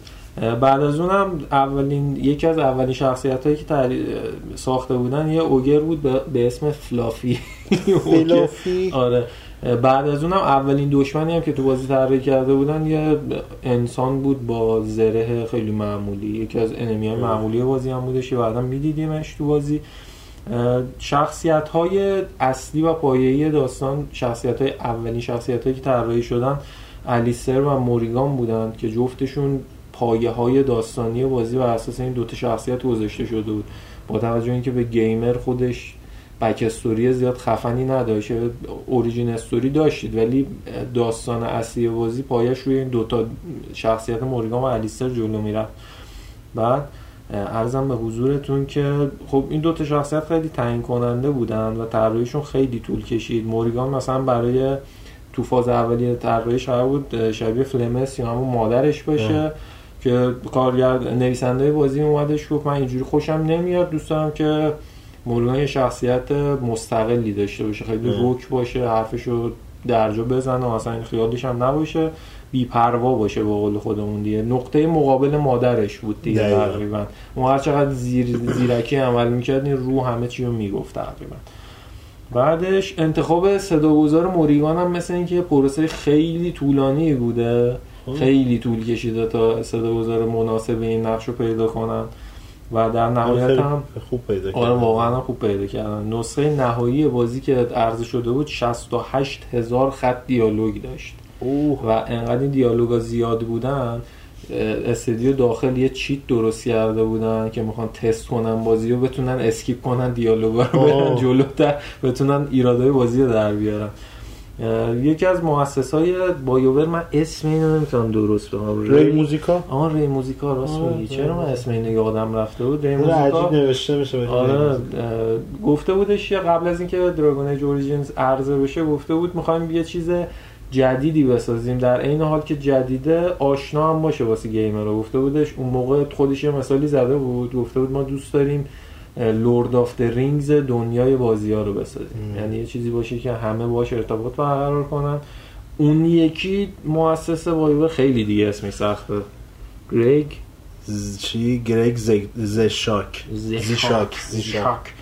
بعد از اونم اولین یکی از اولین شخصیت هایی که تری- ساخته بودن یه ogre بود به, به اسم Fluffy. Fluffy. *laughs* آره. بعد از اونم اولین دشمنی هم که تو بازی طراحی کرده بودن یه انسان بود با زره خیلی معمولی. یکی از enemy های معمولی بازی هم بودش که بعدا میدیدیمش تو بازی. شخصیت های اصلی و پایه‌ای داستان شخصیت های اولین شخصیت هایی که طراحی شدن الیسر و موریگان بودند که جفتشون پایه های داستانی بازی و اساس این دوتا شخصیت گذاشته شده بود. با توجه اینکه به گیمر خودش بک استوری زیاد خفنی نداشت. اوریجین استوری داشتید ولی داستان اصلی بازی پایش روی این دوتا شخصیت موریگان و الیستر جلو می‌رفت. بعد ارزم به حضورتون که خب این دو تا شخصیت خیلی تعیین کننده بودن و طراحیشون خیلی طول کشید. موریگان مثلا برای تو فاز اولیه طراحیش قرار بود شبیه فلمس یا همون مادرش باشه اه. که کارگرد نویسنده بازی اومدش گفت من اینجوری خوشم نمیاد. دوست دارم که موریگان یه شخصیت مستقلی داشته باشه خیلی. روک باشه حرفشو درجا بزنه و اصلا خیالش هم نباشه بیپروا باشه به قول خودمون دیگه نقطه مقابل مادرش بود دیگه. تقریبا اون هر چقدر زیر زیرکی عمل می‌کرد این رو همه چی رو می‌گفت تقریبا بعدش انتخاب صداگذار موریگان هم مثل اینکه پروسه خیلی طولانی بوده خب. خیلی طول کشیده تا صداگذار مناسب این نقش رو پیدا کنن و در نهایت خیلی هم خوب پیدا آره کردن. واقعا خوب پیدا کردن نسخه نهایی بازی که عرضه شده بود 68 هزار خط دیالوگ داشت اوه و انقدر این دیالوگا زیاد بودن اه، استودیو داخل یه چیت درست کرده بودن که می‌خوان تست کنن بازی رو بتونن اسکیپ کنن دیالوگا رو برن. جلوتر بتونن ایرادای بازی رو در بیارن یکی از مؤسس های بایوور من اسم اینو نمی‌تونم درست بگم. ری موزیکا؟ آن ری موزیکا راست میگی. چرا من اسم این یادم رفته بود؟ ری موزیکا؟ عجیب نوشته میشه آره ری. گفته بودش یه قبل از اینکه دراگون ایج اوريجینز عرضه بشه گفته بود می‌خوایم یه چیز جدیدی بسازیم. در عین حال که جدیده آشنا هم باشه واسه گیمر. رو گفته بودش اون موقع خودش یه مثالی زده بود. گفته بود ما دوست داریم Lord of the Rings دنیای بازی ها رو بسازیم. یعنی یه چیزی باشه که همه باش ارتباط برقرار کنن. اون یکی مؤسسه BioWare خیلی دیگه اسمش سخته Greg؟ ز- چی؟ Greg ز- Zeschuk. Zeschuk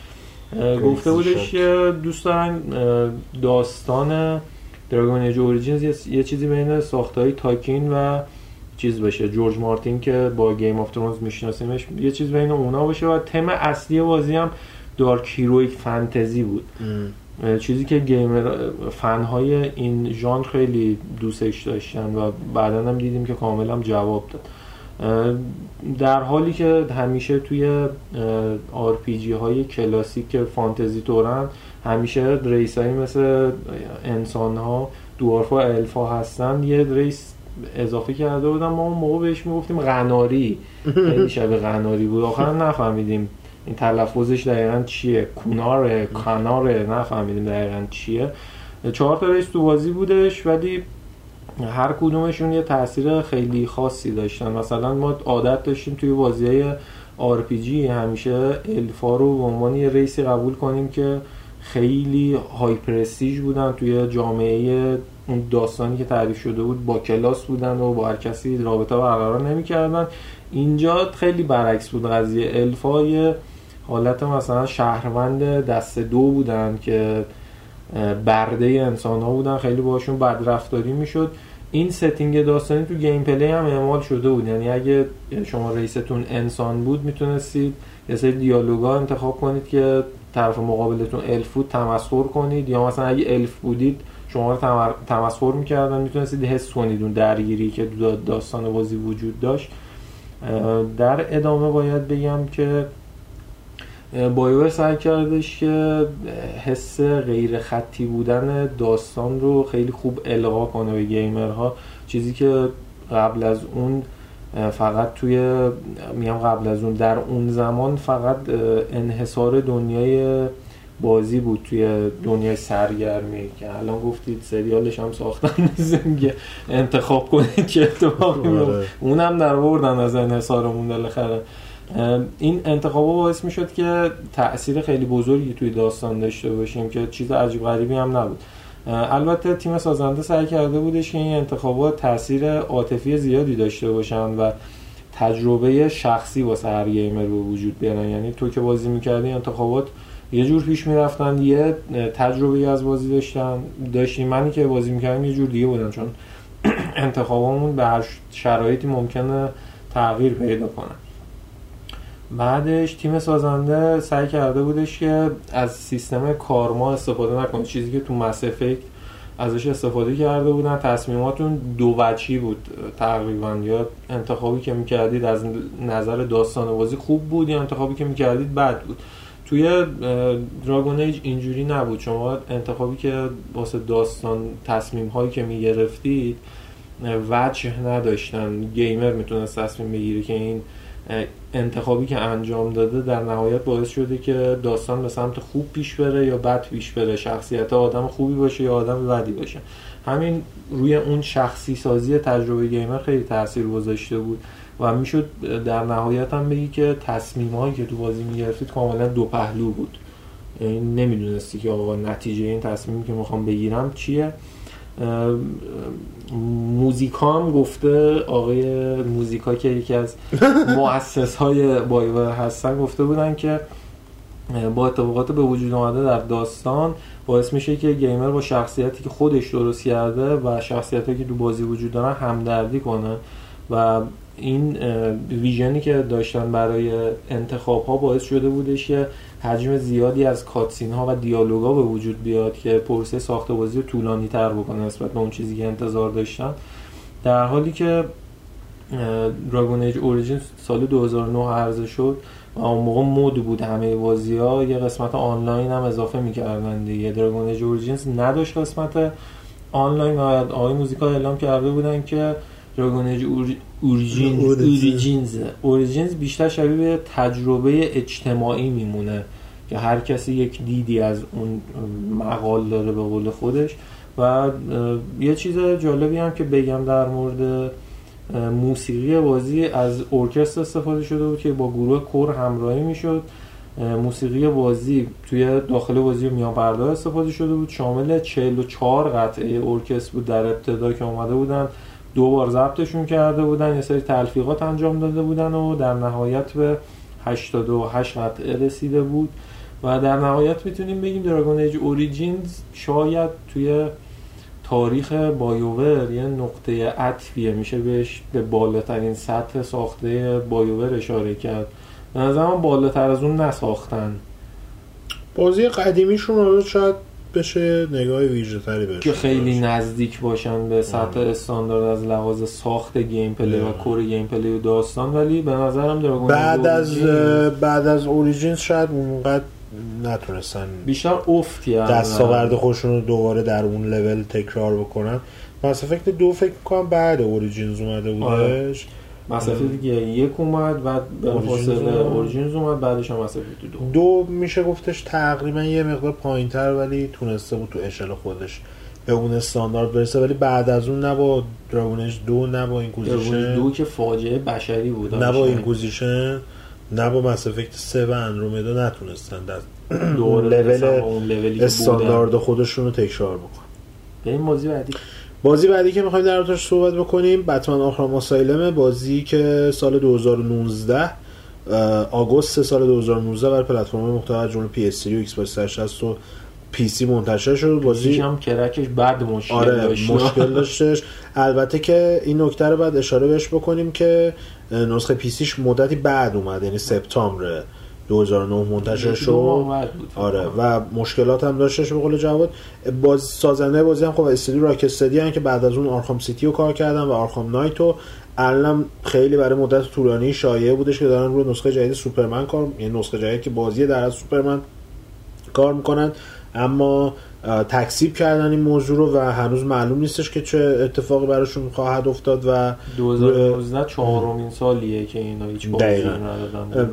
اه، گفته بودش. که دوست دارن داستان Dragon Age Origins یه, یه چیزی بین ساختهای Tolkien و چیز بشه. جورج مارتین که با Game of Thrones میشناسیمش یه چیز بین اونا باشه و تم اصلی بازی هم dark heroic fantasy بود. ام. چیزی که گیمر فنهای این ژانر خیلی دوستش داشتن و بعدا هم دیدیم که کاملا جواب داد. در حالی که همیشه توی RPG های کلاسیک فانتزی Tolkien همیشه race هایی مثل انسان ها dwarf ها الف ها هستن. یه race اضافه کرده بودن ما اون موقع بهش می‌گفتیم Qunari خیلی شبیه غناری بود. آخر نفهمیدیم. این تلفظش دقیقا چیه؟ کوناره کاناره. نفهمیدیم دقیقا چیه. چهار تا ریس تو بازی بودش ولی هر کدومشون یه تاثیر خیلی خاصی داشتن. مثلا ما عادت داشتیم توی بازی های RPG همیشه الفا رو به عنوان یه ریسی قبول کنیم که خیلی های پرستیژ بودن توی جامعه اون داستانی که تعریف شده بود با کلاس بودن و با هر کسی رابطه برقرار نمی‌کردن. اینجا خیلی برعکس بود قضیه الفا. یه حالت مثلا شهروند دست دو بودن که برده انسان ها بودن. خیلی باشون بدرفتاری می‌شد. این setting داستانی تو gameplay هم اعمال شده بود. یعنی اگه شما race تون انسان بود می‌تونستید یه سری دیالوگا انتخاب کنید که طرف مقابلتون الف بود تمسخر کنید. یا مثلا اگه الف بودید شما رو تمسخر می‌کردن. می‌تونستید حس کنید اون درگیری که دا- داستان بازی وجود داشت. در ادامه باید بگم که بایوور سعی کردش که حس غیر خطی بودن داستان رو خیلی خوب القا کنه به گیمرها. چیزی که قبل از اون فقط توی میگم قبل از اون در اون زمان فقط انحصار دنیای بازی بود توی دنیای سرگرمی که الان گفتید سریالش هم ساختن *laughs* که انتخاب کنید که اتفاقی آره. اونم در بردن از انحصارمون بالاخره. این انتخاب باعث می شد که تاثیر خیلی بزرگی توی داستان داشته باشیم که چیز عجیب غریبی هم نبود. البته تیم سازنده سعی کرده بودش که این انتخابات تاثیر عاطفی زیادی داشته باشن و تجربه شخصی واسه هر گیمر به وجود بیارن. یعنی تو که بازی می‌کردی انتخابات یه جور پیش می‌رفتن یه تجربه از بازی داشتن. داشتیم. منی که بازی می‌کردم یه جور دیگه بودن چون *clears throat* انتخابامون به هر شرایطی ممکنه تغییر پیدا کنن بعدش تیم سازنده سعی کرده بودش که از سیستم کارما استفاده نکنه. چیزی که تو مس افکت ازش استفاده کرده بودن. تصمیماتون دو وجهی بود تقریبا. یا انتخابی که می‌کردید از نظر داستان بازی خوب بود یا انتخابی که می‌کردید بد بود. توی دراگون ایج اینجوری نبود. شما انتخابی که واسه داستان تصمیم هایی که می‌گرفتید وجه نداشتن. گیمر می‌تونست تصمیم بگیره که این انتخابی که انجام داده در نهایت باعث شده که داستان به سمت خوب پیش بره یا بد پیش بره. شخصیت آدم خوبی باشه یا آدم بدی باشه. همین روی اون شخصی سازی تجربه گیمر خیلی تاثیر گذاشته بود. و می‌شد در نهایت هم بگی که تصمیم هایی که تو بازی می‌گرفتید کاملا دو پهلو بود. یعنی نمی‌دونستی که آقا نتیجه این تصمیمی که می‌خوام بگیرم چیه. موزیکا هم گفته آقای موزیکا که یکی از *laughs* مؤسس های بایور هستن گفته بودن که با اتفاقات به وجود آمده در داستان باعث میشه که گیمر با شخصیتی که خودش درست کرده و شخصیتی که تو بازی وجود دارن همدردی کنه و این vision ی که داشتن برای انتخاب ها باعث شده بودش که حجم زیادی از cutscene ها و دیالوگا به وجود بیاد که پروسه ساخت بازی رو طولانی تر بکنه نسبت به اون چیزی که انتظار داشتن. در حالی که Dragon Age Origins سال 2009 عرضه شد و اون موقع مد بود همه بازی ها یه قسمت آنلاین هم اضافه می‌کردن دیگه. Dragon Age Origins نداشت قسمت آنلاین و آقای Muzyka اعلام کرده بودن که Dragon Age Origins Origins Origins بیشتر شبیه به تجربه اجتماعی میمونه که هر کسی یک دیدی از اون مقال داره به قول خودش. و یه چیز جالبی هم که بگم در مورد موسیقی بازی از ارکستر استفاده شده بود که با گروه کور همراهی می‌شد. موسیقی بازی توی داخل بازی میان استفاده شده بود. شامل 44 قطعه ارکستر بود در ابتدا که اومده بودن. دو بار ضبطشون کرده بودن یه سری تلفیقات انجام داده بودن و در نهایت به 88 قطعه رسیده بود. و در نهایت می‌تونیم بگیم Dragon Age Origins شاید توی تاریخ BioWare یه نقطه عطفیه میشه بهش به بالاترین سطح ساخته BioWare اشاره کرد. به نظر من بالاتر از اون نساختن. بازی قدیمیشون رو شاید بشه نگاه ویژه تری بهش که خیلی داشت. نزدیک باشن به سطح استاندارد از لحاظ ساخت gameplay و. core gameplay و داستان ولی به نظرم Dragon بعد از بعد از Origins شاید اونقدر نتونستن بیشتر افت کردن دستاورد خودشون رو دوباره در اون لول تکرار بکنن Mass Effect دو فکر کنم بعد Origins اومده آره. بودش Mass Effect دیگه یک اومد بعد فاصله اومد. Origins اومد بعدش هم Mass Effect دو. دو میشه گفتش تقریبا یه مقدار پایین تر ولی تونسته بود تو اشل خودش به اون استاندارد برسه. ولی بعد از اون نه با Dragon Age دو نه با این گوزیشن دو که فاجعه بشری بود نه با این گوزیشن نه با Mass Effect 3 و Andromeda نتونستن دوباره level استاندارد بودن. خودشون رو تکرار بکن به این بازی بعدی. بازی بعدی که می‌خوایم در موردش صحبت بکنیم Batman Arkham Asylum ه بازی که سال 2019 اه، آگوست سال 2019 بر پلتفرم مختلف جمله PS3 و Xbox 360 و PC منتشر شد. بازی هم کرکش بعد مشکل آره داشت. مشکل داشتش. البته که این نکته رو بعد اشاره بهش بکنیم که نسخه PC ش مدتی بعد اومد یعنی سپتامبر 2009 منتشر شد. آره. و مشکلات هم داشتش به قول جواد. باز سازنده بازی هم خب استودیو Rocksteady هم که بعد از اون Arkham City رو کار کردن و Arkham Knight رو. الان خیلی برای مدت طولانی شایعه بودش که دارن روی نسخه جدید سوپرمن کار یعنی نسخه جدید که بازی در از سوپرمن کار می‌کنن. اما تکسیب کردن این موضوع رو و هنوز معلوم نیستش که چه اتفاقی براشون خواهد افتاد و 2019 چهارمین سالیه که اینا هیچ بازی. ندادن.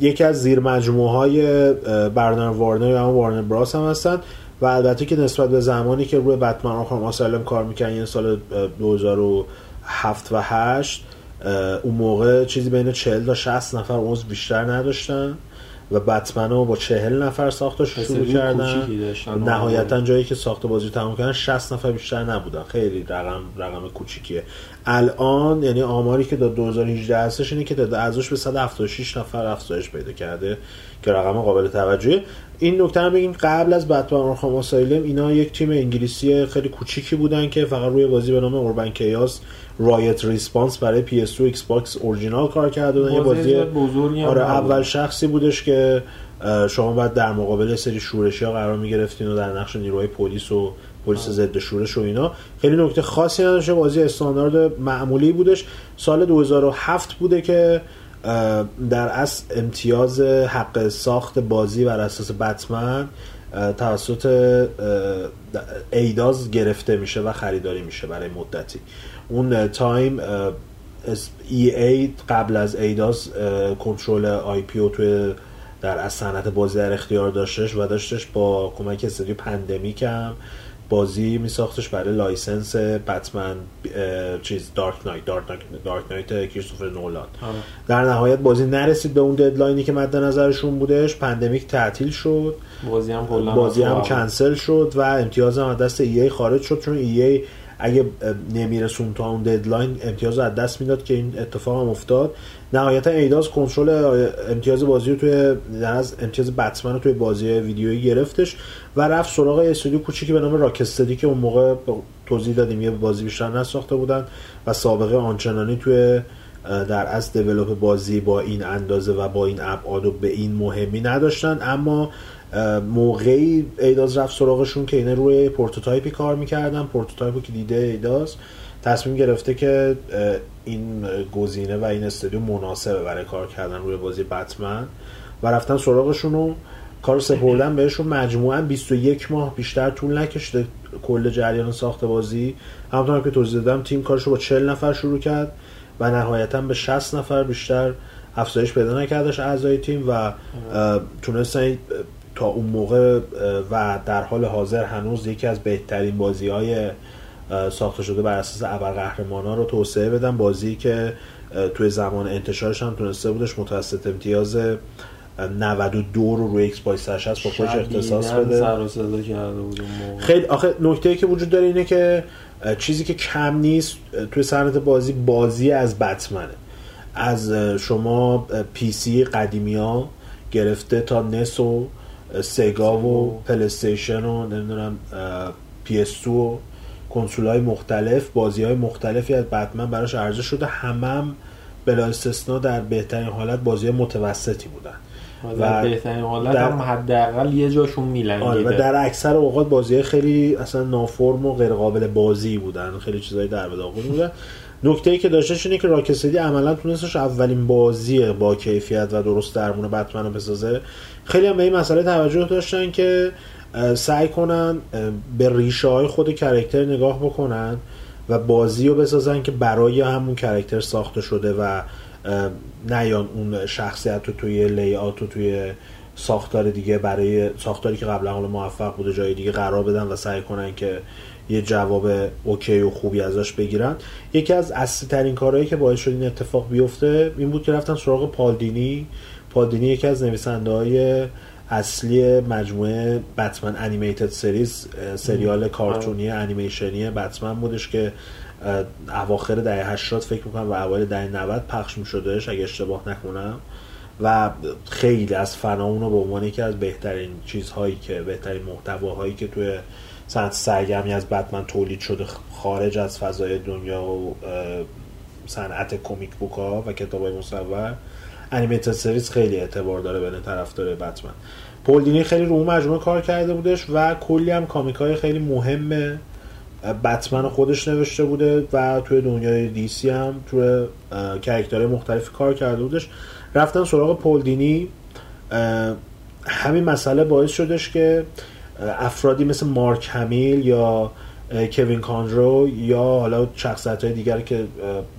یکی از زیر مجموعه های برنر وارنر و هم وارنر براس هم هستن و البته که نسبت به زمانی که روی بتمن آرخام آسایلم کار می‌کنن یعنی سال اه، 2007 و 8 اه، اون موقع چیزی بین 40 تا 60 نفر عضو بیشتر نداشتن. و بتمن رو با 40 نفر ساختش شروع کردن. نهایتا جایی که ساخت بازی رو تمام کردن 60 نفر بیشتر نبودن. خیلی رقم رقم کوچیکیه. الان یعنی آماری که تا 2018 هستش اینه که تعداد اعضاش به 176 نفر افزایش پیدا کرده که رقم قابل توجهه. این نکته هم بگیم قبل از بتمن آرخام آسایلم اینا یک تیم انگلیسی خیلی کوچیکی بودن که فقط روی بازی به نام اوربن کیاس Riot Response برای PS2 Xbox original کار کرده بودن یه بازی بزرگی آره. اول شخصی بودش که شما باید در مقابل سری شورشی ها قرار می‌گرفتین و در نقش نیروهای پلیس و پلیس ضد شورش و اینا. خیلی نکته خاصی نداشته بازی استاندارد معمولی بودش. سال 2007 بوده که در اصل امتیاز حق ساخت بازی بر اساس بتمن توسط Eidos گرفته میشه و خریداری میشه برای مدتی. اون time EA قبل از Eidos اه، کنترل IP او توی در از صنعت بازی در اختیار داشتش و داشتش با کمک استودیو Pandemic هم بازی می ساختش برای license Batman چیز Dark Knight Dark Knight, Dark Knight کریستوفر نولان. آره. در نهایت بازی نرسید به اون deadline ی که مد نظرشون بودش. Pandemic تعطیل شد. بازی هم بازی هم کنسل شد و امتیاز هم از دست ای ای خارج شد چون ای ای اگه نمیرسون تا اون ددلاین امتیاز از دست می‌داد که این اتفاق هم افتاد. نهایتا ایداز کنترل امتیاز بازی رو توی از امتیاز بتمن رو توی بازی ویدیویی گرفتش و رفت سراغ استودیو کوچیکی به نام راکستدی که اون موقع توضیح دادیم یه بازی بیشتر نساخته بودن و سابقه آنچنانی توی در از دیولپ بازی با این اندازه و با این ابعاد و به این مهمی نداشتن. اما موقعی Eidos رفت سراغشون که اینا روی prototype ی کار می‌کردن. prototype ی که دیده Eidos تصمیم گرفته که این گزینه و این استودیو مناسبه برای کار کردن روی بازی بتمن و رفتن سراغشون و کار سپردن بهشون. مجموعا 21 ماه بیشتر طول نکشیده کل جریان ساخت بازی. همونطور که توضیح دادم تیم کارشو با 40 نفر شروع کرد و نهایتا به 60 نفر بیشتر افزایش پیدا نکردش اعضای تیم و تونستن تا اون موقع و در حال حاضر هنوز یکی از بهترین بازی های ساخته شده بر اساس ابرقهرمان ها رو توسعه بدن. بازی که توی زمان انتشارش هم تونسته بودش متوسط امتیاز 92 رو روی Xbox 360 با خودش اختصاص بده. سر و صدا کرده بود اون موقع. خیلی آخه نکته که وجود داره اینه که چیزی که کم نیست توی صنعت بازی بازی از بتمنه. از شما PC قدیمی ها گرفته تا NES و Sega و PlayStation و نمی‌دونم PS و کنسول های مختلف بازی های مختلفی از بتمن براش عرضه شده. همم هم بلا استثنا در بهترین حالت بازی متوسطی بودن. و در بهترین حالت هم حداقل یه جاشون میلنگیده. آره و در اکثر اوقات بازی خیلی اصلا نافرم و غیر قابل بازی بودن. خیلی چیزای در به داغون بودن. نکته ای که داشتش اینه که راکستدی عملا تونستش اولین بازی با کیفیت و درست درمون بتمن رو بسازه. خیلی هم به این مسئله توجه داشتن که سعی کنن به ریشه های خود کرکتر نگاه بکنن و بازی رو بسازن که برای همون کرکتر ساخته شده و نیان اون شخصیت رو توی لیات و توی ساختار دیگه برای ساختاری که قبلا حالا موفق بوده جای دیگه قرار بدن و سعی کنن که یه جواب اوکی و خوبی ازش بگیرن. یکی از اصلی ترین کارهایی که باعث شد این اتفاق بیفته این بود که رفتن سراغ پالدینی. پالدینی یکی از نویسنده های اصلی مجموعه بتمن انیمیتد سریز سریال کارتونی انیمیشنی بتمن بودش که اواخر دهه 80 فکر می‌کنم و اوایل دهه 90 پخش میشدهش اگه اشتباه نکنم. و خیلی از فنا اونو به عنوان یکی از بهترین چیزهایی که بهترین محتواهایی که توی صنعت سرگرمی از بتمن تولید شده خارج از فضای دنیا و صنعت comic book ها و کتاب های مصور. Animated Series خیلی اعتبار داره بین طرفدار Batman. Paul Dini خیلی رو مجموعه کار کرده بودش و کلی هم comic های خیلی مهم بتمن خودش نوشته بوده و توی دنیای DC هم توی character های مختلف کار کرده بودش. رفتن سراغ Paul Dini همین مسئله باعث شدش که افرادی مثل مارک همیل یا کوین کانرو یا حالا شخصیت های دیگر که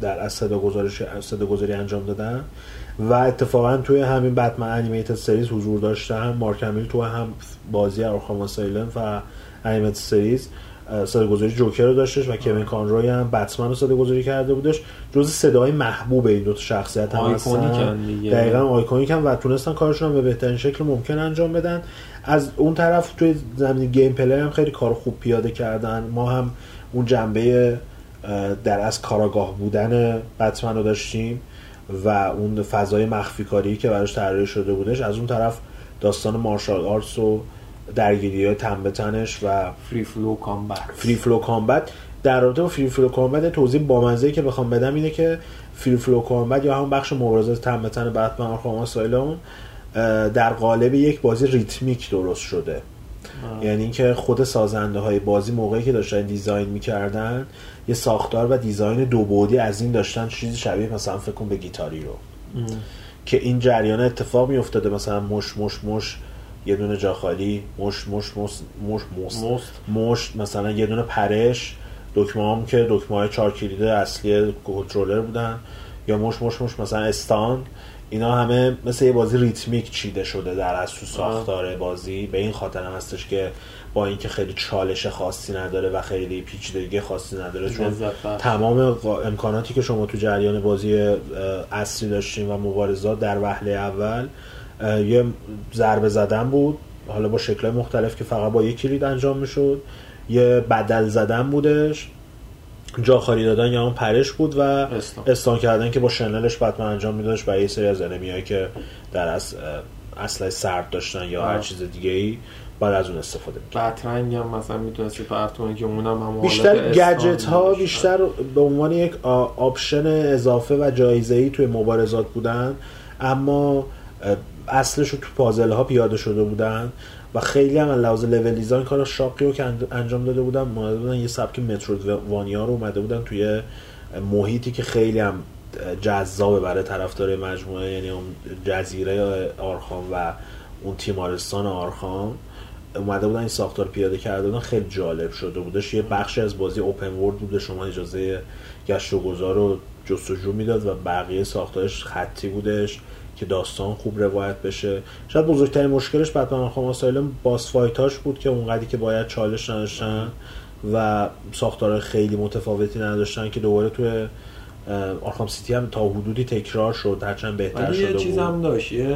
در از صدا گذاری انجام دادن و اتفاقا توی همین بتمن انیمیتد سریز حضور داشتن مارک همیل تو هم بازی آرخام اسایلم و انیمیتد سریز صدا گذاری جوکر رو داشتش و کوین کانروی هم بتمن رو صدا گذاری کرده بودش. جز صدای محبوب این دو تا شخصیت هم هستن. دقیقا iconic هم و تونستن کارشون هم به بهترین شکل ممکن انجام بدن. از اون طرف توی زمین gameplay هم خیلی کار خوب پیاده کردن. ما هم اون جنبه در از کاراگاه بودن بتمن رو داشتیم. و اون فضای مخفی کاری که براش طراحی شده بودش از اون طرف داستان martial arts و درگیری های تن به تنش و freeflow combat freeflow combat در رابطه با freeflow combat توضیح بامزه که بخوام بدم اینه که freeflow combat یا همون بخش مبارزات تن به تن Batman Asylum در قالب یک بازی ریتمیک درست شده. آه. یعنی اینکه خود سازنده های بازی موقعی که داشتن design می‌کردن یه ساختار و design دو بعدی از این داشتن چیزی شبیه مثلا فکر کن به Guitar Hero. ام. که این جریان اتفاق میافتاده مثلا mash mash mash یه دونه جا خالی mash mash mash mash mash, mash مثلا یه دونه پرش. دکمه هم که دکمه های چهار اصلی کنترلر بودن. یا مش مش مش مثلا استان. اینا همه مثل یه بازی ریتمیک چیده شده در از تو ساختار بازی. به این خاطر هم هستش که با اینکه خیلی چالش خاصی نداره و خیلی پیچیدگی خاصی نداره چون. تمام امکاناتی که شما تو جریان بازی اصلی داشتیم و مبارزات در وهله اول یه ضربه زدن بود. حالا با شکل مختلف که فقط با یک کلید انجام می‌شد. یه بدل زدن بودش. جا خالی دادن یا اون پرش بود و stun. stun کردن که با شنلش بتمن انجام میدادش برای یه سری از enemy هایی که در از اسلحه سرد داشتن یا هر آه. چیز دیگه ای بعد از اون استفاده می‌کرد batarang هم مثلا می‌تونستی پرت کنی که اونم هم بیشتر گجت ها. بیشتر به عنوان یک option اضافه و جایزه ای توی مبارزات بودن اما اصلش رو تو puzzle ها پیاده شده بودن و خیلی هم لحاظ لول دیزاین کار شاقی رو که انج- انجام داده بودن اومده بودن یه سبک مترویدوانیا رو اومده بودن توی محیطی که خیلی هم جذابه برای طرفدار مجموعه یعنی اون جزیره آرخام و اون تیمارستان آرخام. اومده بودن این ساختار پیاده کرده بودن خیلی جالب شده بودش. یه بخشی از بازی اوپن ورد بوده شما اجازه گشت و گذار رو جستجو می‌داد و بقیه ساختارش خطی بودش. که داستان خوب روایت بشه. شاید بزرگترین مشکلش Batman Arkham Asylum boss fight اش بود که اونقدری که باید چالش نداشتن و ساختار خیلی متفاوتی نداشتن که دوباره توی Arkham City هم تا حدودی تکرار شد هرچند بهتر شده یه چیز بود. هم داشت یه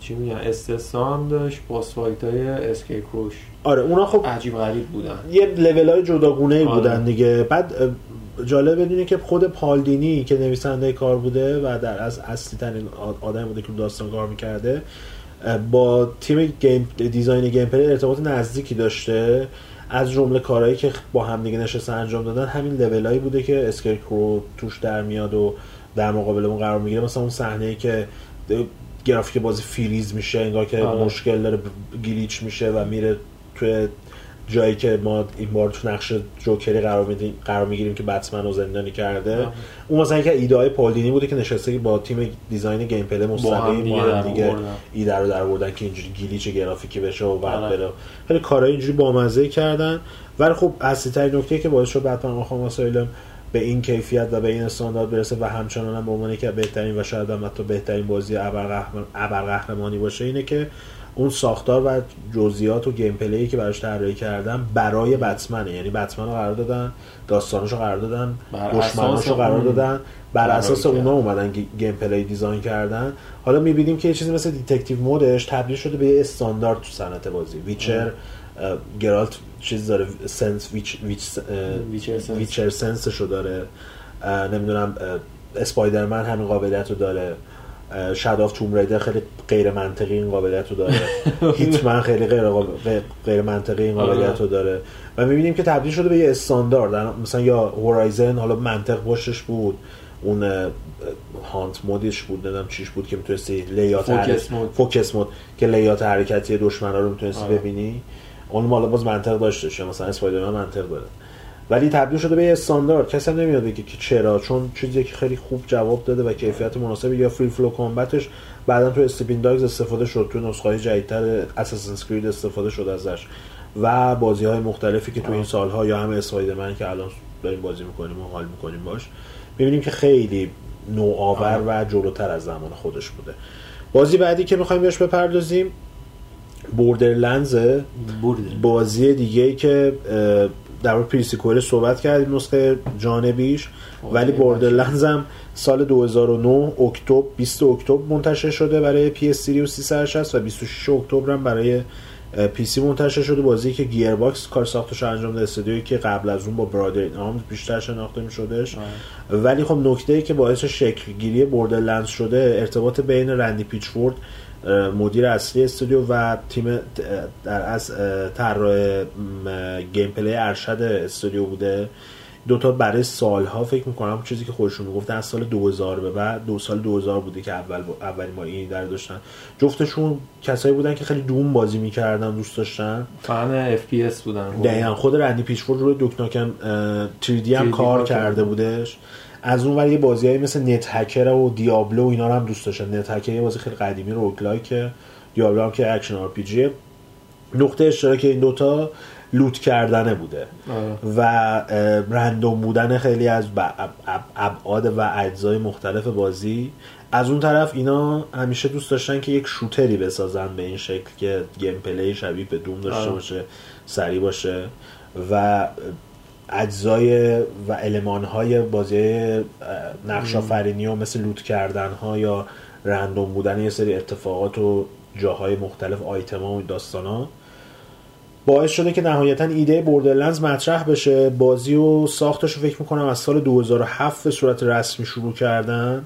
چی میگن استثنا داشت boss fight های Scarecrow ش آره اونا خب عجیب غریب بودن. یه لول های جداگونه ای آره. بودن دیگه. بعد جالب بدونی که خود Paul Dini که نویسنده کار بوده و در از اصلی ترین آدم بوده که داستان کار می‌کرده با تیم game design gameplay ارتباط نزدیکی داشته. از جمله کارهایی که با هم دیگه نشسته انجام دادن همین level هایی بوده که Scarecrow توش در میاد و در مقابل اون قرار می‌گیره مثلا اون صحنه ای که گرافیک بازی فریز میشه انگار که آره. مشکل داره glitch میشه و میره توی جایی که ما این بار تو نقش Joker ی قرار میدیم قرار می‌گیریم که بتمن رو زندانی کرده آه. اون مثلا که ایده های Paul Dini بوده که نشسته با تیم design gameplay مستقیم با هم دیگه. ایده رو در آوردن که اینجوری glitch گرافیکی بشه و بعد آره. بره خیلی کارهای اینجوری بامزه کردن ولی خب اصلی ترین نکته که باعث شد Batman Arkham Asylum به این کیفیت و به این استاندارد برسه و همچنان هم به عنوان که بهترین و شاید هم حتی بهترین بازی ابرقهرمان- ابرقهرمانی باشه اینه که اون ساختار و جزئیات و gameplay که براش طراحی کردن برای بتمنه. یعنی بتمن رو قرار دادن داستانش رو قرار دادن دشمناش رو قرار دادن بر اساس. اونا اومدن g- gameplay design کردن. حالا می‌بینیم که یه چیزی مثل detective mode ش تبدیل شده به یه استاندارد تو صنعت بازی. Witcher اه، Geralt چیز داره sense Witch Witch Witcher sense. Witcher sense شو داره. نمی‌دونم Spider-Man همین قابلیت رو داره. of Tomb Raider خیلی غیر منطقی این قابلیت رو داره. *laughs* Hitman خیلی غیر, غیر- منطقی این قابلیت رو داره. و می‌بینیم که تبدیل شده به یه استاندارد. مثلا یا Horizon حالا منطق پشتش بود. اون hunt mode ش بود نمی‌دونم چیش بود که می‌تونستی layout focus mode. focus mode که layout حرکتی دشمنا رو می‌تونستی آره. ببینی. اون مالا باز منطق داشته مثلا Spider-Man منطق داره. ولی تبدیل شده به یه استاندارد. کسی هم نمیاد بگه که چرا چون چیزی که خیلی خوب جواب داده و کیفیت مناسبی یا free flow combat ش بعدا تو Sleeping Dogs استفاده شد تو نسخه جدیدتر Assassin's Creed استفاده شد ازش. و بازی های مختلفی که تو این سالها یا همه Spider-Man که الان داریم بازی می‌کنیم و حال می‌کنیم باش می‌بینیم که خیلی نوآور و جلوتر از زمان خودش بوده. بازی بعدی که می‌خوایم بهش بپردازیم Borderlands بازی دیگه ای که در مورد Pre-Sequel صحبت کردیم نسخه جانبیش ولی Borderlands هم سال 2009 اکتبر 20 اکتبر منتشر شده برای PS3 و 360 و 26 اکتبر هم برای PC منتشر شده. بازی که گیر باکس کار ساختش انجام داده استودیویی که قبل از اون با Brothers in Arms بیشتر شناخته می شدش ولی خب نکته ای که باعث شکل گیری Borderlands شده ارتباط بین Randy Pitchford مدیر اصلی استودیو و تیم در از طراح gameplay ارشد استودیو بوده. دوتا برای سالها فکر می‌کنم چیزی که خودشون می‌گفتن از سال 2000 به بعد دو سال 2000 بوده که اول اولین بار این در داشتن. جفتشون کسایی بودن که خیلی Doom بازی می‌کردن دوست داشتن. فن FPS بودن. دقیقا خود Randy Pitchford روی Duke Nukem 3D هم 3D کار کرده. بودش. از اون ور یه بازی های مثل NetHack و Diablo و اینا رو هم دوست داشتن NetHack یه بازی خیلی قدیمی roguelike Diablo هم که action RPG نقطه اشتراک این دوتا loot کردنه بوده. آره. و اه، random بودن خیلی از ابعاد و اجزای مختلف بازی. از اون طرف اینا همیشه دوست داشتن که یک shooter ی بسازن به این شکل که gameplay شبیه به Doom داشته آره. باشه سریع باشه. و اجزای و المان های بازی نقش آفرینی و مثل loot کردن ها یا رندوم بودن یه سری اتفاقات و جاهای مختلف آیتم ها و داستان ها. باعث شده که نهایتا ایده بوردرلندز مطرح بشه. بازی و ساختش رو فکر می‌کنم از سال 2007 به صورت رسمی شروع کردن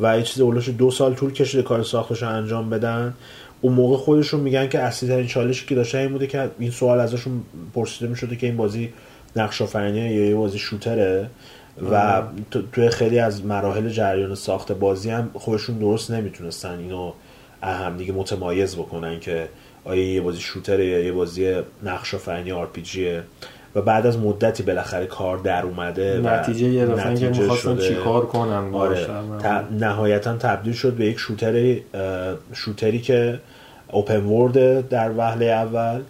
و یه چیز اولش دو سال طول کشیده کار ساختش رو انجام بدن. اون موقع خودشون میگن که اصلی ترین چالشی که داشتن این بوده که این سوال ازشون پرسیده می‌شده که این بازی نقش آفرینی یا یه بازی شوتره و تو- توی خیلی از مراحل جریان ساخت بازی هم خودشون درست نمی‌تونستن اینو از هم دیگه متمایز بکنن که آیا یه بازی shooter ه یا یه بازی نقش آفرینی آر و بعد از مدتی بالاخره کار در اومده و نتیجه که نتیجه می‌خواستن شده. چیکار کنن آره. ت- نهایتا تبدیل شد به یک shooter ی shooter ی که open world در وهله اول.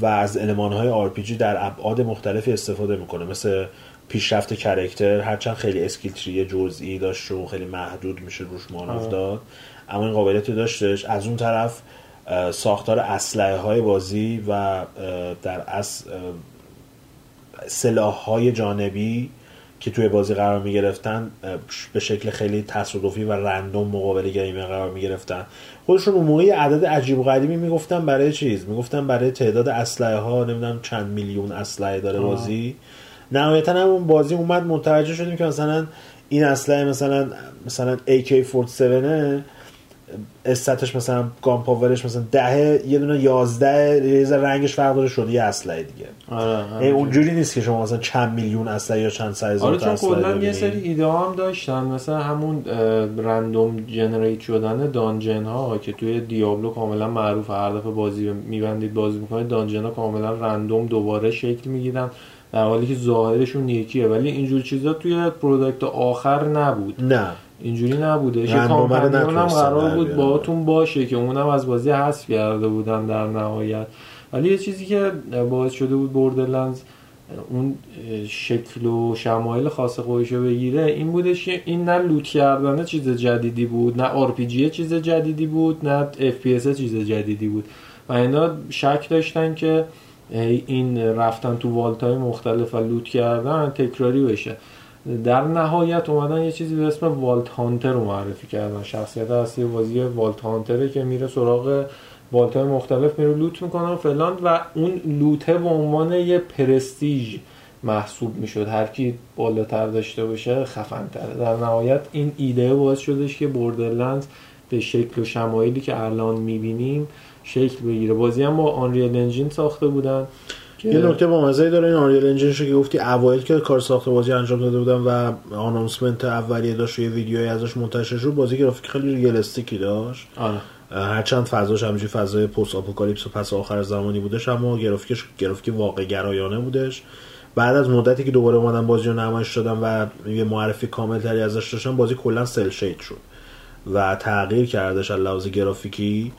و از المان های RPG در ابعاد مختلفی استفاده می‌کنه. مثل پیشرفت کرکتر هرچند خیلی اسکیل تری جزئی داشت و خیلی محدود میشه روش مانور داد. اما این قابلیت رو داشتش. از اون طرف ساختار اسلحه های بازی و در اصل سلاح های جانبی که توی بازی قرار می گرفتن به شکل خیلی تصادفی و رندوم مقابل گیمر قرار می گرفتن خودشون اون موقع عدد عجیب و غریبی می‌گفتن برای چیز؟ می‌گفتن برای تعداد اسلحه ها نمی‌دونم چند میلیون اسلحه داره بازی. نهایتا هم اون بازی اومد متوجه شدیم که مثلا این اسلحه مثلا مثلا AK47 استاتش مثلا گام پاورش مثلا ده یه دونه 11 یه ذره رنگش فرق داره شده یه اسلحه دیگه. آره ای اونجوری نیست که شما مثلا چند میلیون اسلحه یا چند هزار آره چون کلا یه. سری ایده هم داشتن. مثلا همون رندوم جنریت شدن دانجن ها که توی دیابلو کاملا معروف هر دفعه بازی میبندید بازی می‌کنید دانجن ها کاملا رندوم دوباره شکل می‌گیرن. در حالی که ظاهرشون یکیه. ولی اینجور چیزا توی product آخر نبود. نه. اینجوری نبوده. رو companion هم قرار بود. باهاتون باشه که اونم از بازی حذف کرده بودن در نهایت. ولی یه چیزی که باعث شده بود Borderlands اون شکل و شمایل خاص خودش رو بگیره این بودش که این نه loot کردن چیز جدیدی بود نه RPG چیز جدیدی بود نه FPS چیز جدیدی بود. و اینا شک داشتن که این رفتن تو vault های مختلف و loot کردن تکراری بشه. در نهایت اومدن یه چیزی به اسم Vault Hunter رو معرفی کردن. شخصیت اصلی بازی Vault Hunter ه که میره سراغ vault های مختلف میره loot می‌کنه و فلان و اون loot ه به عنوان یه پرستیژ محسوب می‌شد. هر کی بالاتر داشته باشه خفن تره در نهایت این ایده باعث شدش که Borderlands به شکل و شمایلی که الان می‌بینیم شکل بگیره. بازی هم با Unreal Engine ساخته بودن. یه نکته با مزه داره این Unreal Engine ش که گفتی اوایل که کار ساخت بازی انجام داده بودن و announcement اولیه داشت و یه ویدیوی ازش منتشر شد بازی گرافیک خیلی realistic ی داشت. آره. هرچند فضاش همینجوری فضای post-apocalypse و پسا آخر زمانی بودش اما گرافیکش گرافیک واقع گرایانه بودش. بعد از مدتی که دوباره اومدن بازی رو نمایش دادن و یه معرفی کامل تری ازش داشتن بازی کلا cel shade شد و تغییر کردش از لحاظ گرافیکی.